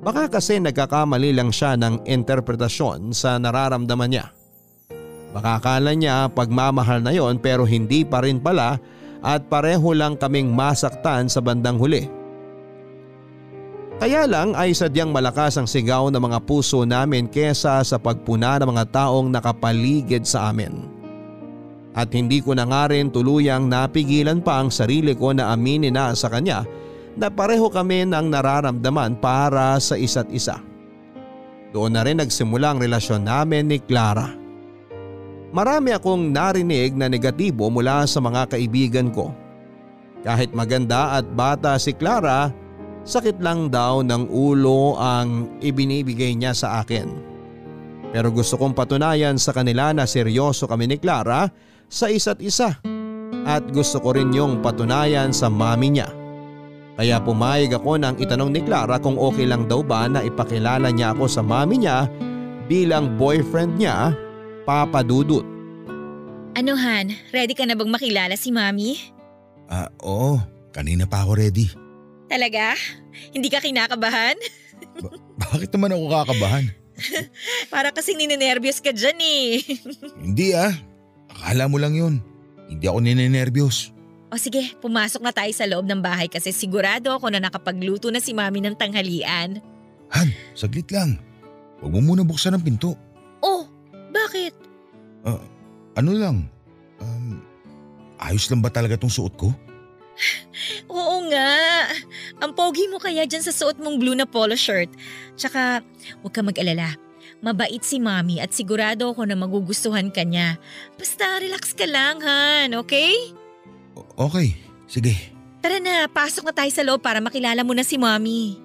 Baka kasi nagkakamali lang siya ng interpretasyon sa nararamdaman niya. Baka akala niya pagmamahal na yon pero hindi pa rin pala at pareho lang kaming masaktan sa bandang huli. Kaya lang ay sadyang malakas ang sigaw ng mga puso namin kesa sa pagpuna ng mga taong nakapaligid sa amin. At hindi ko na nga rin tuluyang napigilan pa ang sarili ko na aminin na sa kanya na pareho kami ng nararamdaman para sa isa't isa. Doon na rin nagsimula ang relasyon namin ni Clara. Marami akong narinig na negatibo mula sa mga kaibigan ko. Kahit maganda at bata si Clara, sakit lang daw ng ulo ang ibinibigay niya sa akin. Pero gusto kong patunayan sa kanila na seryoso kami ni Clara sa isa't isa at gusto ko rin yung patunayan sa mami niya. Kaya pumayag ako nang itanong ni Clara kung okay lang daw ba na ipakilala niya ako sa mami niya bilang boyfriend niya Papa Dudut. Ano Han, ready ka na bang makilala si Mami? Ah, oo. Kanina pa ako ready. Talaga? Hindi ka kinakabahan? Ba- bakit naman ako kakabahan? [laughs] Para kasing ninenervyos ka dyan eh. Hindi ah. Akala mo lang yun. Hindi ako ninenervyos. O sige, pumasok na tayo sa loob ng bahay kasi sigurado ako na nakapagluto na si Mami ng tanghalian. Han, saglit lang. Huwag mo muna buksan ang pinto. Oh, bakit? Ano lang? Um, ayos lang ba talaga tong suot ko? [sighs] Oo nga. Ang pogi mo kaya dyan sa suot mong blue na polo shirt. Tsaka, huwag ka mag-alala. Mabait si Mami at sigurado ako na magugustuhan ka niya. Basta relax ka lang, Han, okay? Okay, sige. Tara na, pasok na tayo sa loob para makilala mo na si Mami.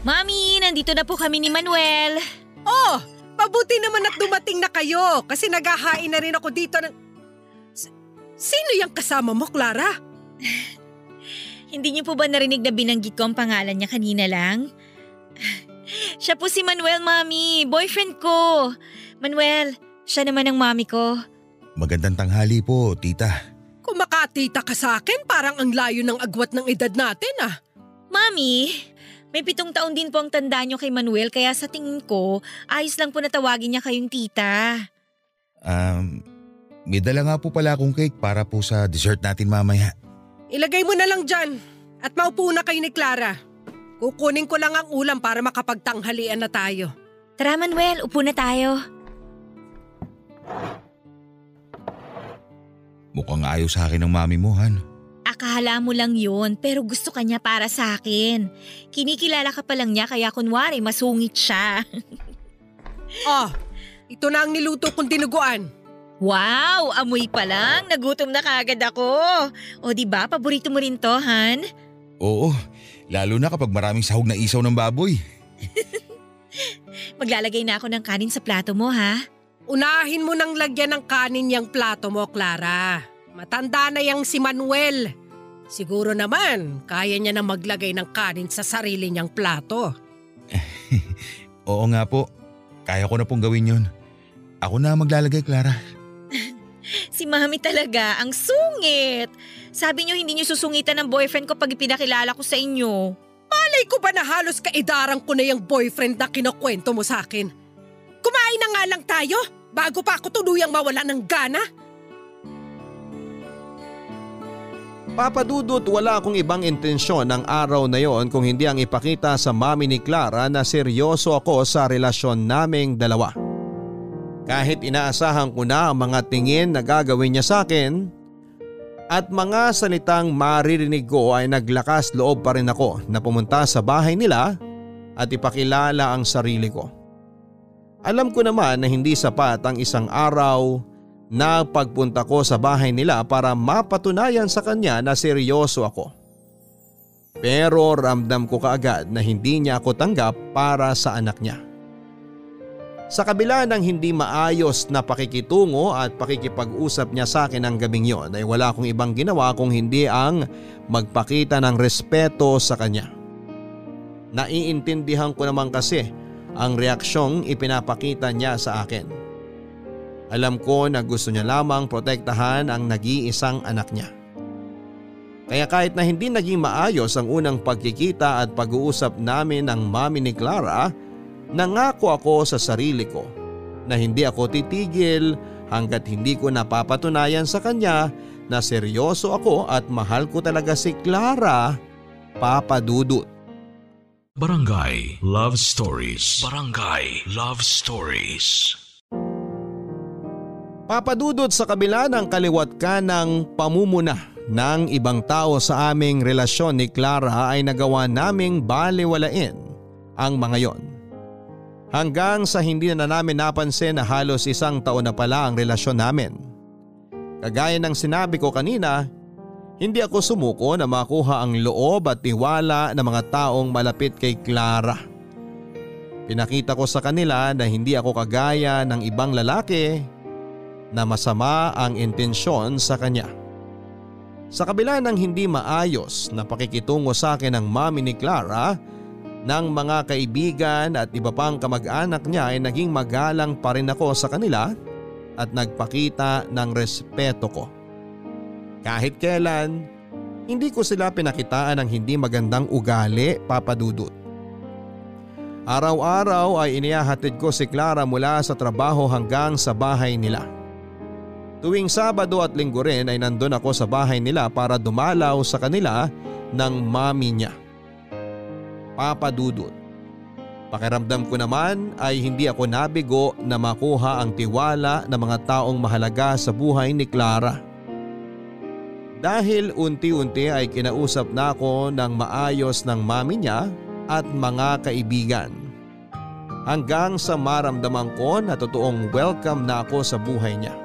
Mami, nandito na po kami ni Manuel. Oh, mabuti naman at dumating na kayo kasi naghahain na rin ako dito ng... S- Sino yung kasama mo, Clara? [laughs] Hindi niyo po ba narinig na binanggit ko ang pangalan niya kanina lang? [laughs] Siya po si Manuel, Mami. Boyfriend ko. Manuel, siya naman ang mami ko. Magandang tanghali po, tita. Kung makatita ka sa akin, parang ang layo ng agwat ng edad natin ah. Mami, may pitong taon din po ang tanda niyo kay Manuel kaya sa tingin ko, ayos lang po na tawagin niya kayong tita. Um, may dala nga po pala akong cake para po sa dessert natin mamaya. Ilagay mo na lang dyan at maupo na kayo ni Clara. Kukunin ko lang ang ulam para makapagtanghalian na tayo. Tara Manuel, upo na tayo. Mukhang ayos sa akin ng mami mo, Han. Akala mo lang yun, pero gusto ka niya para sa akin. Kinikilala ka pa lang niya kaya kunwari masungit siya. Oh, [laughs] ito na ang niluto kong dinuguan. Wow! Amoy pa lang. Nagutom na kagad ako. O di ba paborito mo rin to, Han? Oo, lalo na kapag maraming sahog na isaw ng baboy. [laughs] Maglalagay na ako ng kanin sa plato mo, ha? Unahin mo nang lagyan ng kanin yung plato mo, Clara. Matanda na yang si Manuel. Siguro naman, kaya niya na maglagay ng kanin sa sarili niyang plato. [laughs] Oo nga po, kaya ko na pong gawin yun. Ako na maglalagay, Clara. [laughs] Si Mami talaga, ang sungit. Sabi niyo hindi niyo susungitan ng boyfriend ko pag ipinakilala ko sa inyo. Malay ko ba na halos kaidaran ko na yung boyfriend na kinukwento mo sa akin? Kumain na nga lang tayo bago pa ako tuluyang mawala ng gana. Papadudot wala akong ibang intensyon ng araw na yon kung hindi ang ipakita sa mami ni Clara na seryoso ako sa relasyon naming dalawa. Kahit inaasahan ko na ang mga tingin na gagawin niya sa akin at mga salitang maririnig ko ay naglakas loob pa rin ako na pumunta sa bahay nila at ipakilala ang sarili ko. Alam ko naman na hindi sapat ang isang araw na pagpunta ko sa bahay nila para mapatunayan sa kanya na seryoso ako. Pero ramdam ko kaagad na hindi niya ako tanggap para sa anak niya. Sa kabila ng hindi maayos na pakikitungo at pakikipag-usap niya sa akin ang gabing yon ay wala akong ibang ginawa kung hindi ang magpakita ng respeto sa kanya. Naiintindihan ko naman kasi ang reaksyong ipinapakita niya sa akin. Alam ko na gusto niya lamang protektahan ang nag-iisang anak niya. Kaya kahit na hindi naging maayos ang unang pagkikita at pag-uusap namin ng mami ni Clara, nangako ako sa sarili ko na hindi ako titigil hanggat hindi ko napapatunayan sa kanya na seryoso ako at mahal ko talaga si Clara, Papa Dudut. Barangay Love Stories. Barangay Love Stories. Papadudod sa kabila ng kaliwat ka ng pamumuna ng ibang tao sa aming relasyon ni Clara ay nagawa naming baliwalain ang mga yon. Hanggang sa hindi na namin napansin na halos isang taon na pala ang relasyon namin. Kagaya ng sinabi ko kanina, hindi ako sumuko na makuha ang loob at tiwala ng mga taong malapit kay Clara. Pinakita ko sa kanila na hindi ako kagaya ng ibang lalaki na masama ang intensyon sa kanya. Sa kabila ng hindi maayos na pakikitungo sa akin ng mami ni Clara, ng mga kaibigan at iba pang kamag-anak niya ay naging magalang pa rin ako sa kanila at nagpakita ng respeto ko. Kahit kailan, hindi ko sila pinakitaan ng hindi magandang ugali papadudot. Araw-araw ay inihahatid ko si Clara mula sa trabaho hanggang sa bahay nila. Tuwing Sabado at Linggo rin ay nandun ako sa bahay nila para dumalaw sa kanila ng mami niya. Papa Dudut. Pakiramdam ko naman ay hindi ako nabigo na makuha ang tiwala ng mga taong mahalaga sa buhay ni Clara. Dahil unti-unti ay kinausap na ako ng maayos ng mami niya at mga kaibigan. Hanggang sa maramdaman ko na totoong welcome na ako sa buhay niya.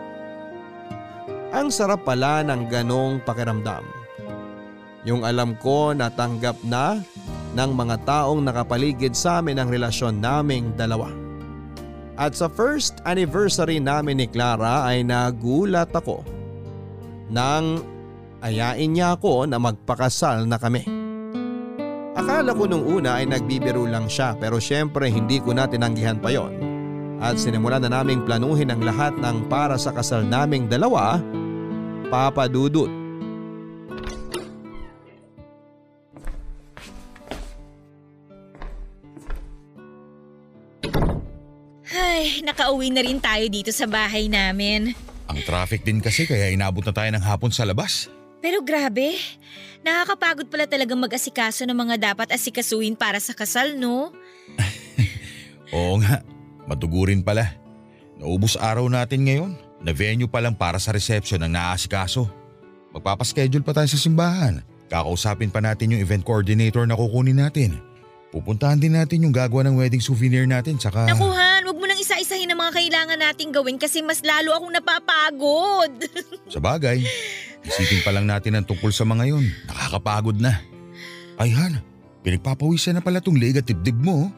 Ang sarap pala ng ganong pakiramdam. Yung alam ko na tanggap na ng mga taong nakapaligid sa amin ang relasyon naming dalawa. At sa first anniversary namin ni Clara ay nagulat ako nang ayain niya ako na magpakasal na kami. Akala ko nung una ay nagbibiro lang siya pero syempre hindi ko na tinanggihan pa yon. At sinimulan na naming planuhin ang lahat ng para sa kasal naming dalawa, Papa Dudut. Ay, nakauwi na rin tayo dito sa bahay namin. Ang traffic din kasi kaya inabot na tayo ng hapon sa labas. Pero grabe, nakakapagod pala talagang mag-asikaso ng mga dapat asikasuhin para sa kasal, no? [laughs] Oo nga, madugurin pala. Naubos araw natin ngayon. Na venue pa lang para sa reception ang naaasikaso. Magpapaschedule pa tayo sa simbahan. Kakausapin pa natin yung event coordinator na kukunin natin. Pupuntahan din natin yung gagawa ng wedding souvenir natin tsaka… Nang isa-isahin ang mga kailangan nating gawin kasi mas lalo akong napapagod. [laughs] sa bagay, isipin pa lang natin ang tungkol sa mga yon. Nakakapagod na. Ay Han, pinagpapawisan na pala tong leg at dibdib mo.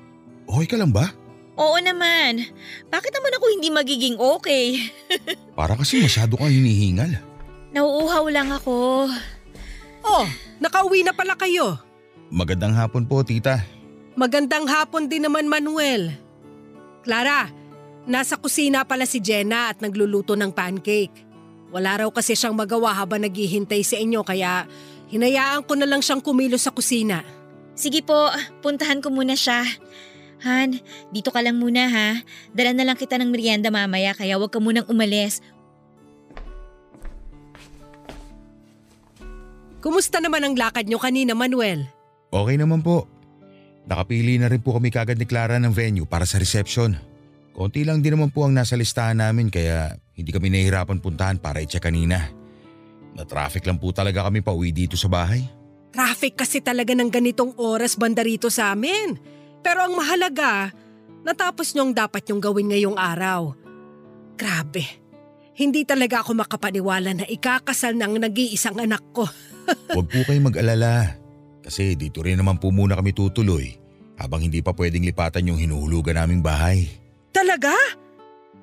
Okay ka lang ba? Oo naman. Bakit naman ako hindi magiging okay? [laughs] Para kasi masyado kang hinihingal. Nauuhaw lang ako. Oh, nakauwi na pala kayo. Magandang hapon po, tita. Magandang hapon din naman, Manuel. Clara, nasa kusina pala si Jenna at nagluluto ng pancake. Wala raw kasi siyang magawa habang naghihintay sa inyo kaya hinayaan ko na lang siyang kumilos sa kusina. Sige po, puntahan ko muna siya. Han, dito ka lang muna ha. Dala na lang kita ng merienda mamaya kaya huwag ka munang umalis. Kumusta naman ang lakad nyo kanina, Manuel? Okay naman po. Nakapili na rin po kami kagad ni Clara ng venue para sa reception. Konti lang din naman po ang nasa listahan namin kaya hindi kami nahihirapan puntahan para i-check kanina. Na-traffic lang po talaga kami pauwi dito sa bahay. Traffic kasi talaga ng ganitong oras banda rito sa amin. Pero ang mahalaga, natapos nyo ang dapat nyong gawin ngayong araw. Grabe, hindi talaga ako makapaniwala na ikakasal ng nag-iisang anak ko. [laughs] Huwag po kayong mag-alala. Kasi dito rin naman po muna kami tutuloy habang hindi pa pwedeng lipatan yung hinuhulugan naming bahay. Talaga?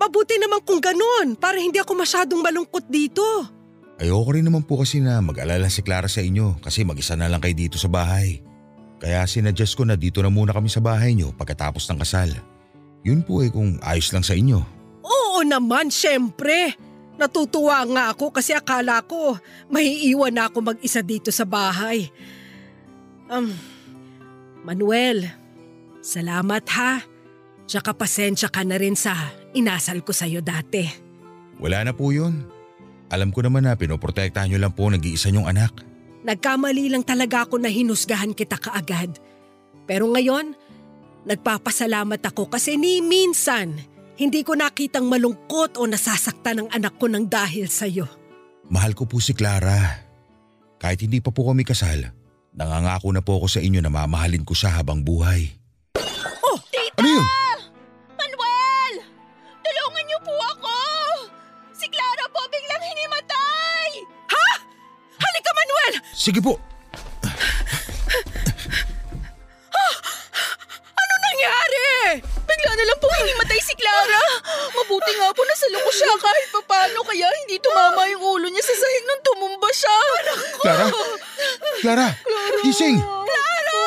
Pabuti naman kung ganun para hindi ako masyadong malungkot dito. Ayoko rin naman po kasi na mag-alala si Clara sa inyo kasi mag-isa na lang kayo dito sa bahay. Kaya sinadjust ko na dito na muna kami sa bahay nyo pagkatapos ng kasal. Yun po eh kung ayos lang sa inyo. Oo naman, syempre. Natutuwa nga ako kasi akala ko may iwan na ako mag-isa dito sa bahay. Um, Manuel, salamat ha. Tsaka pasensya ka na rin sa inasal ko sa'yo dati. Wala na po yun. Alam ko naman na pinoprotektahan nyo lang po nag-iisa nyong anak. Nagkamali lang talaga ako na hinusgahan kita kaagad. Pero ngayon, nagpapasalamat ako kasi ni minsan hindi ko nakitang malungkot o nasasaktan ang anak ko ng dahil sa'yo. Mahal ko po si Clara. Kahit hindi pa po kami kasal, nangangako na po ako sa inyo na mamahalin ko siya habang buhay. Oh, Tita! Ano yun? Manuel! Tulungan niyo po ako! Si Clara po biglang hinimatay! halika Manuel! Sige po, na lang pong hinimatay si Clara. Mabuti nga po nasa loko siya kahit papano kaya hindi tumama yung ulo niya sa sahig nung tumumba siya. Clara! Clara! Gising! Clara!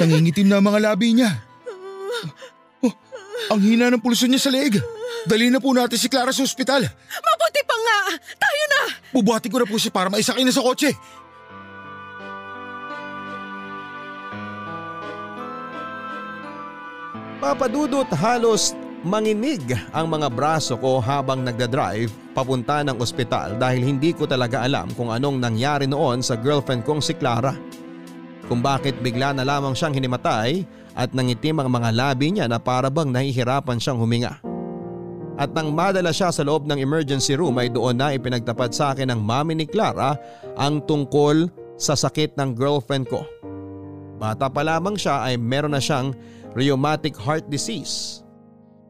Nangingitim na ang mga labi niya. Oh, ang hina ng pulso niya sa leeg. Dali na po natin si Clara sa ospital. Mabuti pa nga! Tayo na! Bubuhatin ko na po siya para maisakay na sa kotse. Papadudot halos manginig ang mga braso ko habang nagdadrive papunta ng ospital dahil hindi ko talaga alam kung anong nangyari noon sa girlfriend kong si Clara. Kung bakit bigla na lamang siyang hinimatay at nangitim ang mga labi niya na parabang nahihirapan siyang huminga. At nang madala siya sa loob ng emergency room ay doon na ipinagtapat sa akin ng mami ni Clara ang tungkol sa sakit ng girlfriend ko. Bata pa lamang siya ay meron na siyang rheumatic heart disease.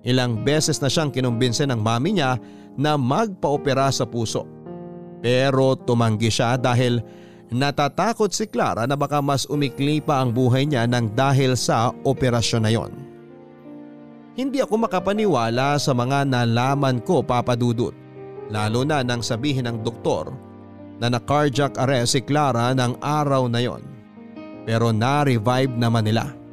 Ilang beses na siyang kinumbinse ng mami niya na magpa-opera sa puso. Pero tumanggi siya dahil natatakot si Clara na baka mas umikli pa ang buhay niya nang dahil sa operasyon na yon. Hindi ako makapaniwala sa mga nalaman ko papadudot. Lalo na nang sabihin ng doktor na na-cardiac arrest si Clara ng araw na yon. Pero na-revive naman nila.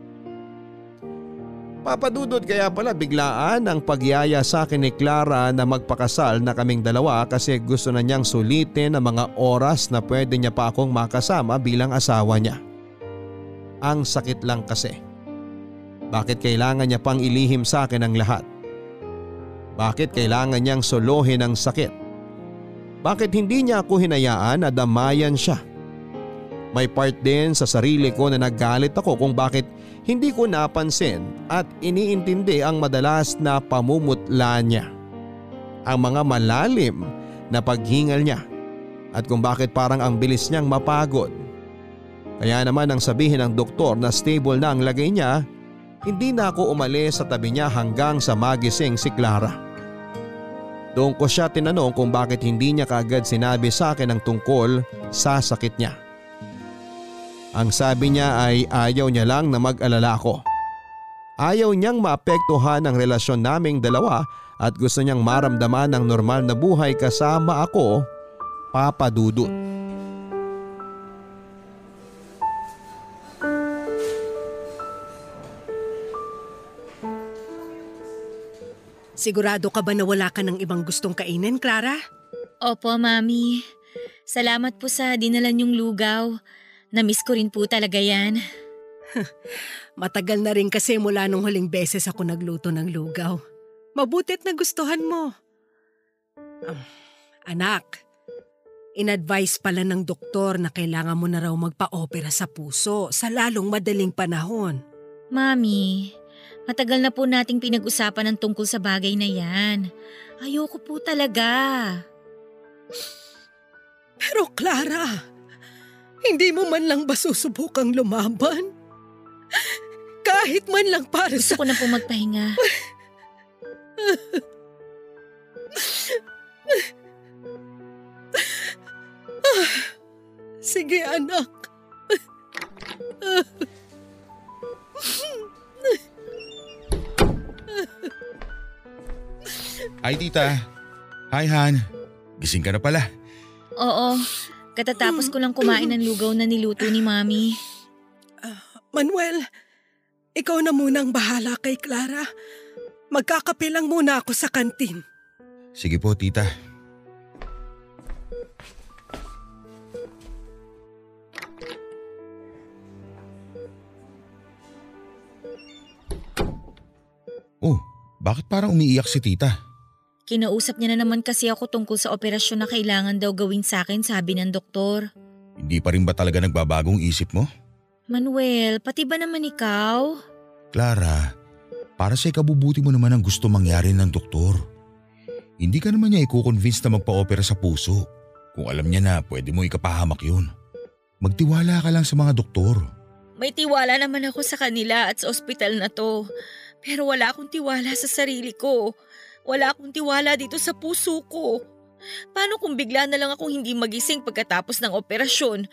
Papadudod kaya pala biglaan ang pagyaya sa akin ni Clara na magpakasal na kaming dalawa kasi gusto na niyang sulitin ang mga oras na pwede niya pa akong makasama bilang asawa niya. Ang sakit lang kasi. Bakit kailangan niya pang ilihim sa akin ang lahat? Bakit kailangan niyang solohin ang sakit? Bakit hindi niya ako hinayaan na damayan siya? May part din sa sarili ko na naggalit ako kung bakit hindi ko napansin at iniintindi ang madalas na pamumutla niya. Ang mga malalim na paghingal niya at kung bakit parang ang bilis niyang mapagod. Kaya naman ang sabihin ng doktor na stable na ang lagay niya hindi na ako umalis sa tabi niya hanggang sa magising si Clara. Doon ko siya tinanong kung bakit hindi niya kagad sinabi sa akin ang tungkol sa sakit niya. Ang sabi niya ay ayaw niya lang na mag-alala ako. Ayaw niyang maapektuhan ang relasyon naming dalawa at gusto niyang maramdaman ang normal na buhay kasama ako, Papa Dudut. Sigurado ka ba na wala ka ng ibang gustong kainin, Clara? Opo, Mami. Salamat po sa dinala niyong lugaw. Namiss ko rin po talaga yan. [laughs] Matagal na rin kasi mula nung huling beses ako nagluto ng lugaw. Mabutit na gustuhan mo. Um, anak, in-advise pala ng doktor na kailangan mo na raw magpa-opera sa puso sa lalong madaling panahon. Mami, matagal na po nating pinag-usapan ng tungkol sa bagay na yan. Ayoko po talaga. Pero Clara, hindi mo man lang ba susubukang lumaban? Kahit man lang para Gusto sa... ko na po magpahinga. Sige anak. Hi tita. Hi Han. Gising ka na pala. Oo, katatapos ko lang kumain ng lugaw na niluto ni Mami. Manuel, ikaw na munang bahala kay Clara. Magkakape lang muna ako sa kantin. Sige po tita. Oh, bakit parang umiiyak si tita? Kinausap niya na naman kasi ako tungkol sa operasyon na kailangan daw gawin sa akin sabi ng doktor. Hindi pa rin ba talaga nagbabagong isip mo? Manuel, pati ba naman ikaw? Clara, para sa ikabubuti mo naman ang gusto mangyari ng doktor. Hindi ka naman niya i-convince na magpa-opera sa puso kung alam niya na pwede mo ikapahamak yun. Magtiwala ka lang sa mga doktor. May tiwala naman ako sa kanila at sa ospital na to. Pero wala akong tiwala sa sarili ko. Wala akong tiwala dito sa puso ko. Paano kung bigla na lang akong hindi magising pagkatapos ng operasyon?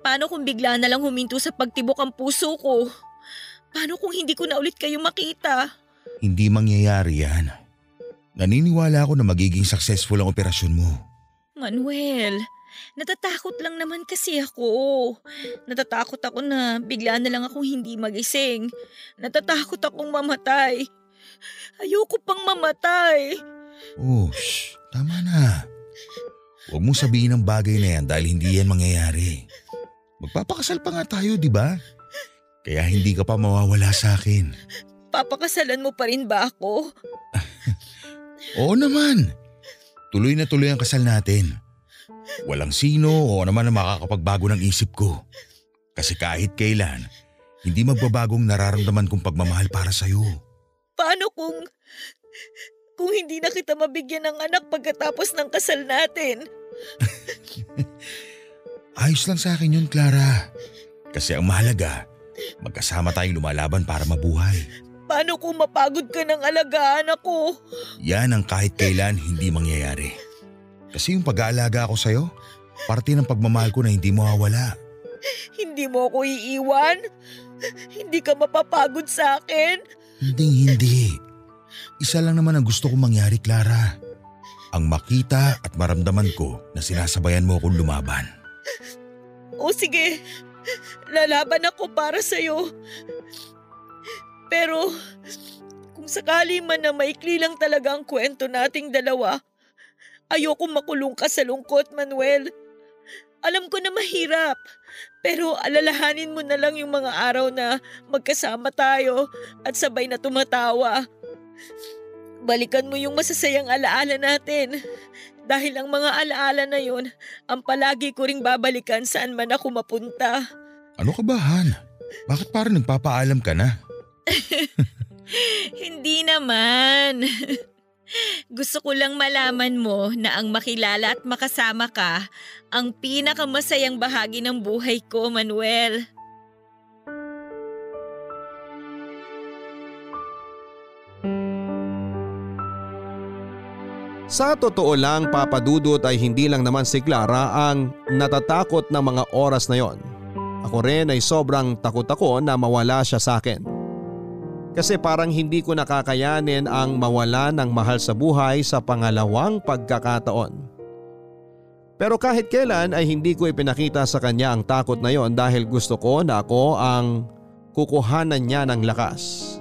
Paano kung bigla na lang huminto sa pagtibok ang puso ko? Paano kung hindi ko na ulit kayo makita? Hindi mangyayari yan. Naniniwala ako na magiging successful ang operasyon mo. Manuel, natatakot lang naman kasi ako. Natatakot ako na bigla na lang akong hindi magising. Natatakot akong mamatay. Ayoko pang mamatay. Oh, shh, tama na. Huwag mo sabihin ang bagay na yan dahil hindi yan mangyayari. Magpapakasal pa nga tayo, di ba? Kaya hindi ka pa mawawala sa akin. Papakasalan mo pa rin ba ako? [laughs] Oo naman. Tuloy na tuloy ang kasal natin. Walang sino o naman ang makakapagbago ng isip ko. Kasi kahit kailan, hindi magbabagong nararamdaman kong pagmamahal para sa'yo. Paano kung... kung hindi na kita mabigyan ng anak pagkatapos ng kasal natin? [laughs] Ayos lang sa akin yun, Clara. Kasi ang mahalaga, magkasama tayong lumalaban para mabuhay. Paano kung mapagod ka ng alagaan ako? Yan ang kahit kailan hindi mangyayari. Kasi yung pag-aalaga ako sa'yo, parte ng pagmamahal ko na hindi mo mawawala. Hindi mo ako iiwan? Hindi ka mapapagod sa akin? Hindi, hindi. Isa lang naman ang gusto kong mangyari, Clara. Ang makita at maramdaman ko na sinasabayan mo akong lumaban. O sige, lalaban ako para sa'yo. Pero kung sakali man na maikli lang talaga ang kwento nating dalawa, ayoko makulong ka sa lungkot, Manuel. Alam ko na mahirap, pero alalahanin mo na lang yung mga araw na magkasama tayo at sabay na tumatawa. Balikan mo yung masasayang alaala natin. Dahil ang mga alaala na yun, ang palagi ko ring babalikan saan man ako mapunta. Ano ka ba, Han? Bakit parang nagpapaalam ka na? [laughs] Hindi naman. [laughs] Gusto ko lang malaman mo na ang makilala at makasama ka ang pinakamasayang bahagi ng buhay ko, Manuel. Sa totoo lang papadudot ay hindi lang naman si Clara ang natatakot ng mga oras na yon. Ako rin ay sobrang takot ako na mawala siya sa akin. Kasi parang hindi ko nakakayanin ang mawala ng mahal sa buhay sa pangalawang pagkakataon. Pero kahit kailan ay hindi ko ipinakita sa kanya ang takot na yon dahil gusto ko na ako ang kukuhanan niya ng lakas.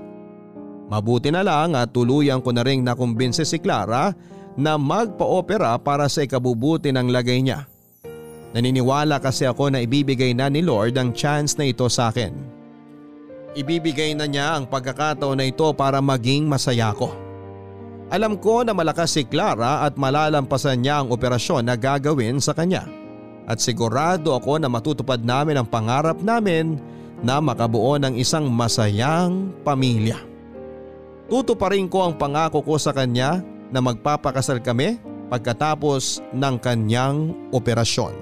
Mabuti na lang at tuluyan ko na rin nakumbinse si Clara na magpa-opera para sa ikabubuti ng lagay niya. Naniniwala kasi ako na ibibigay na ni Lord ang chance na ito sa akin. Ibibigay na niya ang pagkakataon na ito para maging masaya ko. Alam ko na malakas si Clara at malalampasan niya ang operasyon na gagawin sa kanya. At sigurado ako na matutupad namin ang pangarap namin na makabuo ng isang masayang pamilya. Tutuparin ko ang pangako ko sa kanya na magpapakasal kami pagkatapos ng kanyang operasyon.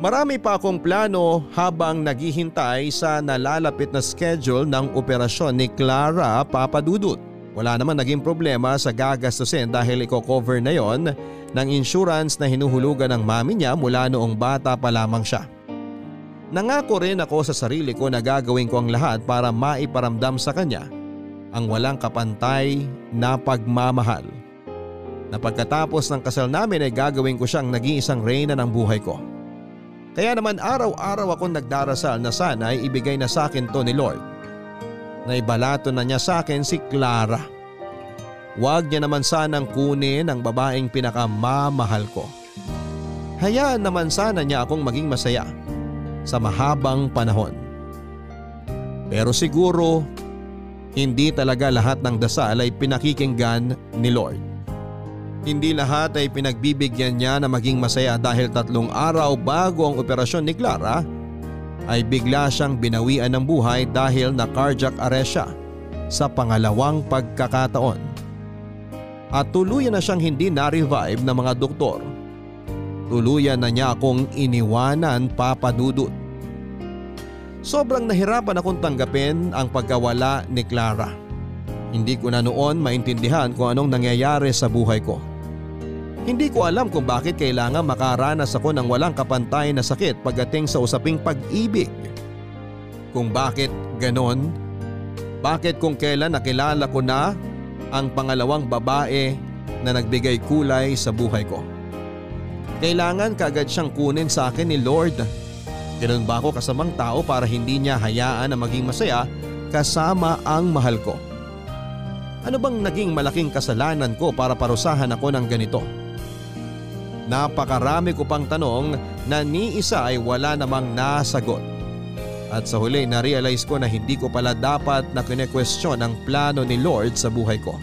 Marami pa akong plano habang naghihintay sa nalalapit na schedule ng operasyon ni Clara Papadudut. Wala naman naging problema sa gagastusin dahil i-cover na yon ng insurance na hinuhulugan ng mami niya mula noong bata pa lamang siya. Nangako rin ako sa sarili ko na gagawin ko ang lahat para maiparamdam sa kanya ang walang kapantay na pagmamahal. Na pagkatapos ng kasal namin ay gagawin ko siyang nag-iisang reyna ng buhay ko. Kaya naman araw-araw akong nagdarasal na sana ay ibigay na sa akin to ni Lord. Na ibalato na niya sa akin si Clara. Huwag niya naman sanang kunin ang babaeng pinakamamahal ko. Hayaan naman sana niya akong maging masaya sa mahabang panahon. Pero siguro hindi talaga lahat ng dasal ay pinakikinggan ni Lord. Hindi lahat ay pinagbibigyan niya na maging masaya dahil tatlong araw bago ang operasyon ni Clara ay bigla siyang binawian ng buhay dahil na cardiac arrest siya sa pangalawang pagkakataon. At tuluyan na siyang hindi na-revive ng mga doktor. Tuluyan na niya akong iniwanan papadudot. Sobrang nahirapan akong tanggapin ang pagkawala ni Clara. Hindi ko na noon maintindihan kung anong nangyayari sa buhay ko. Hindi ko alam kung bakit kailangan makaranas ako ng walang kapantay na sakit pagdating sa usaping pag-ibig. Kung bakit ganon, bakit kung kailan nakilala ko na ang pangalawang babae na nagbigay kulay sa buhay ko. Kailangan kagad siyang kunin sa akin ni Lord Ganun ba ako kasamang tao para hindi niya hayaan na maging masaya kasama ang mahal ko? Ano bang naging malaking kasalanan ko para parusahan ako ng ganito? Napakarami ko pang tanong na ni isa ay wala namang nasagot. At sa huli na-realize ko na hindi ko pala dapat na kine-question ang plano ni Lord sa buhay ko.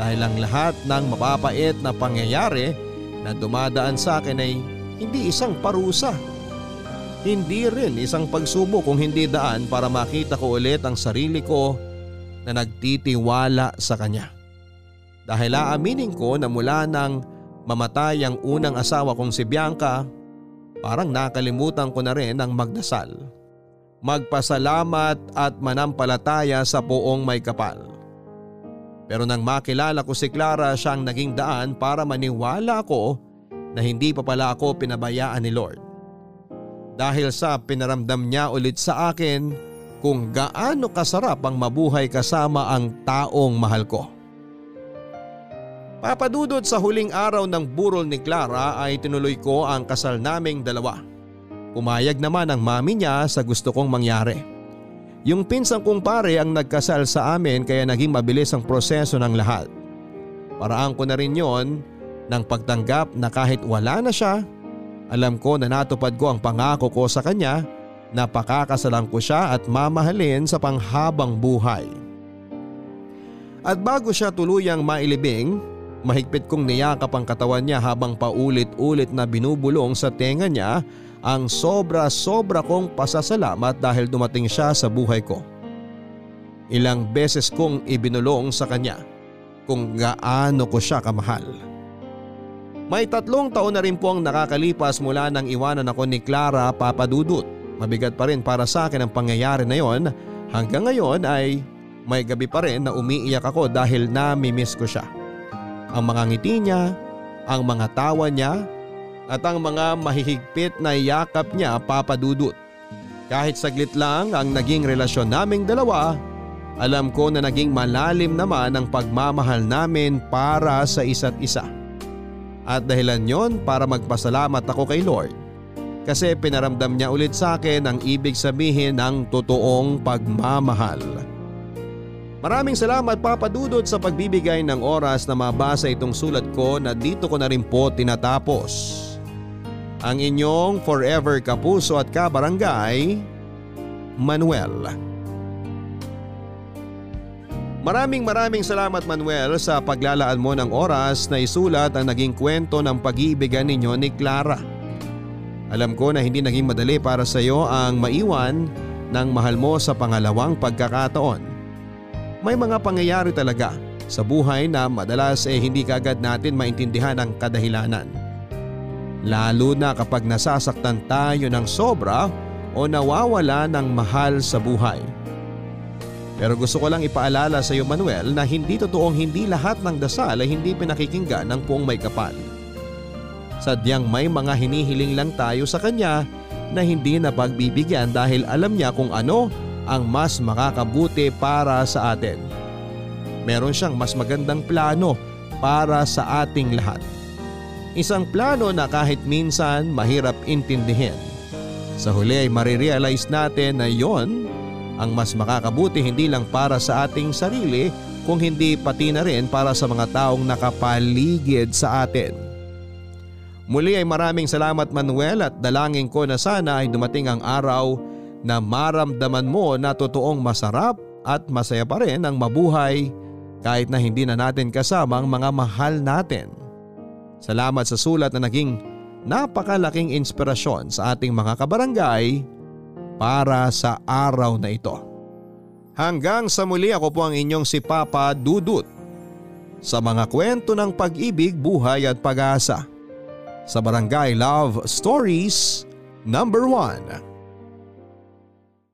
Dahil ang lahat ng mapapait na pangyayari na dumadaan sa akin ay hindi isang parusa Hindi rin isang pagsubok kung hindi daan para makita ko ulit ang sarili ko na nagtitiwala sa kanya. Dahil aaminin ko na mula nang mamatay ang unang asawa kong si Bianca, parang nakalimutan ko na rin ang magdasal. Magpasalamat at manampalataya sa poong may kapal. Pero nang makilala ko si Clara siya ang naging daan para maniwala ako na hindi pa pala ako pinabayaan ni Lord dahil sa pinaramdam niya ulit sa akin kung gaano kasarap ang mabuhay kasama ang taong mahal ko. Papadudot sa huling araw ng burol ni Clara ay tinuloy ko ang kasal naming dalawa. Pumayag naman ang mami niya sa gusto kong mangyari. Yung pinsang kong pare ang nagkasal sa amin kaya naging mabilis ang proseso ng lahat. Paraan ko na rin yon ng pagtanggap na kahit wala na siya alam ko na natupad ko ang pangako ko sa kanya na pakakasalan ko siya at mamahalin sa panghabang buhay. At bago siya tuluyang mailibing, mahigpit kong niyakap ang katawan niya habang paulit-ulit na binubulong sa tenga niya ang sobra-sobra kong pasasalamat dahil dumating siya sa buhay ko. Ilang beses kong ibinulong sa kanya kung gaano ko siya kamahal. May tatlong taon na rin po ang nakakalipas mula nang iwanan ako ni Clara Papadudut. Mabigat pa rin para sa akin ang pangyayari na yon. Hanggang ngayon ay may gabi pa rin na umiiyak ako dahil nami-miss ko siya. Ang mga ngiti niya, ang mga tawa niya at ang mga mahihigpit na yakap niya papadudot. Kahit saglit lang ang naging relasyon naming dalawa, alam ko na naging malalim naman ang pagmamahal namin para sa isa't isa. At dahilan yon para magpasalamat ako kay Lord kasi pinaramdam niya ulit sa akin ang ibig sabihin ng totoong pagmamahal. Maraming salamat Papa Dudot sa pagbibigay ng oras na mabasa itong sulat ko na dito ko na rin po tinatapos. Ang inyong forever kapuso at kabarangay, Manuel. Maraming maraming salamat Manuel sa paglalaan mo ng oras na isulat ang naging kwento ng pag-iibigan ninyo ni Clara. Alam ko na hindi naging madali para sa iyo ang maiwan ng mahal mo sa pangalawang pagkakataon. May mga pangyayari talaga sa buhay na madalas eh hindi kagad natin maintindihan ang kadahilanan. Lalo na kapag nasasaktan tayo ng sobra o nawawala ng mahal sa buhay. Pero gusto ko lang ipaalala sa iyo Manuel na hindi totoong hindi lahat ng dasal ay hindi pinakikinggan ng puong may kapal. Sadyang may mga hinihiling lang tayo sa kanya na hindi na pagbibigyan dahil alam niya kung ano ang mas makakabuti para sa atin. Meron siyang mas magandang plano para sa ating lahat. Isang plano na kahit minsan mahirap intindihin. Sa huli ay marirealize natin na yon ang mas makakabuti hindi lang para sa ating sarili kung hindi pati na rin para sa mga taong nakapaligid sa atin. Muli ay maraming salamat Manuel at dalangin ko na sana ay dumating ang araw na maramdaman mo na totoong masarap at masaya pa rin ang mabuhay kahit na hindi na natin kasama ang mga mahal natin. Salamat sa sulat na naging napakalaking inspirasyon sa ating mga kabarangay para sa araw na ito. Hanggang sa muli ako po ang inyong si Papa Dudut sa mga kwento ng pag-ibig, buhay at pag-asa sa Barangay Love Stories Number 1.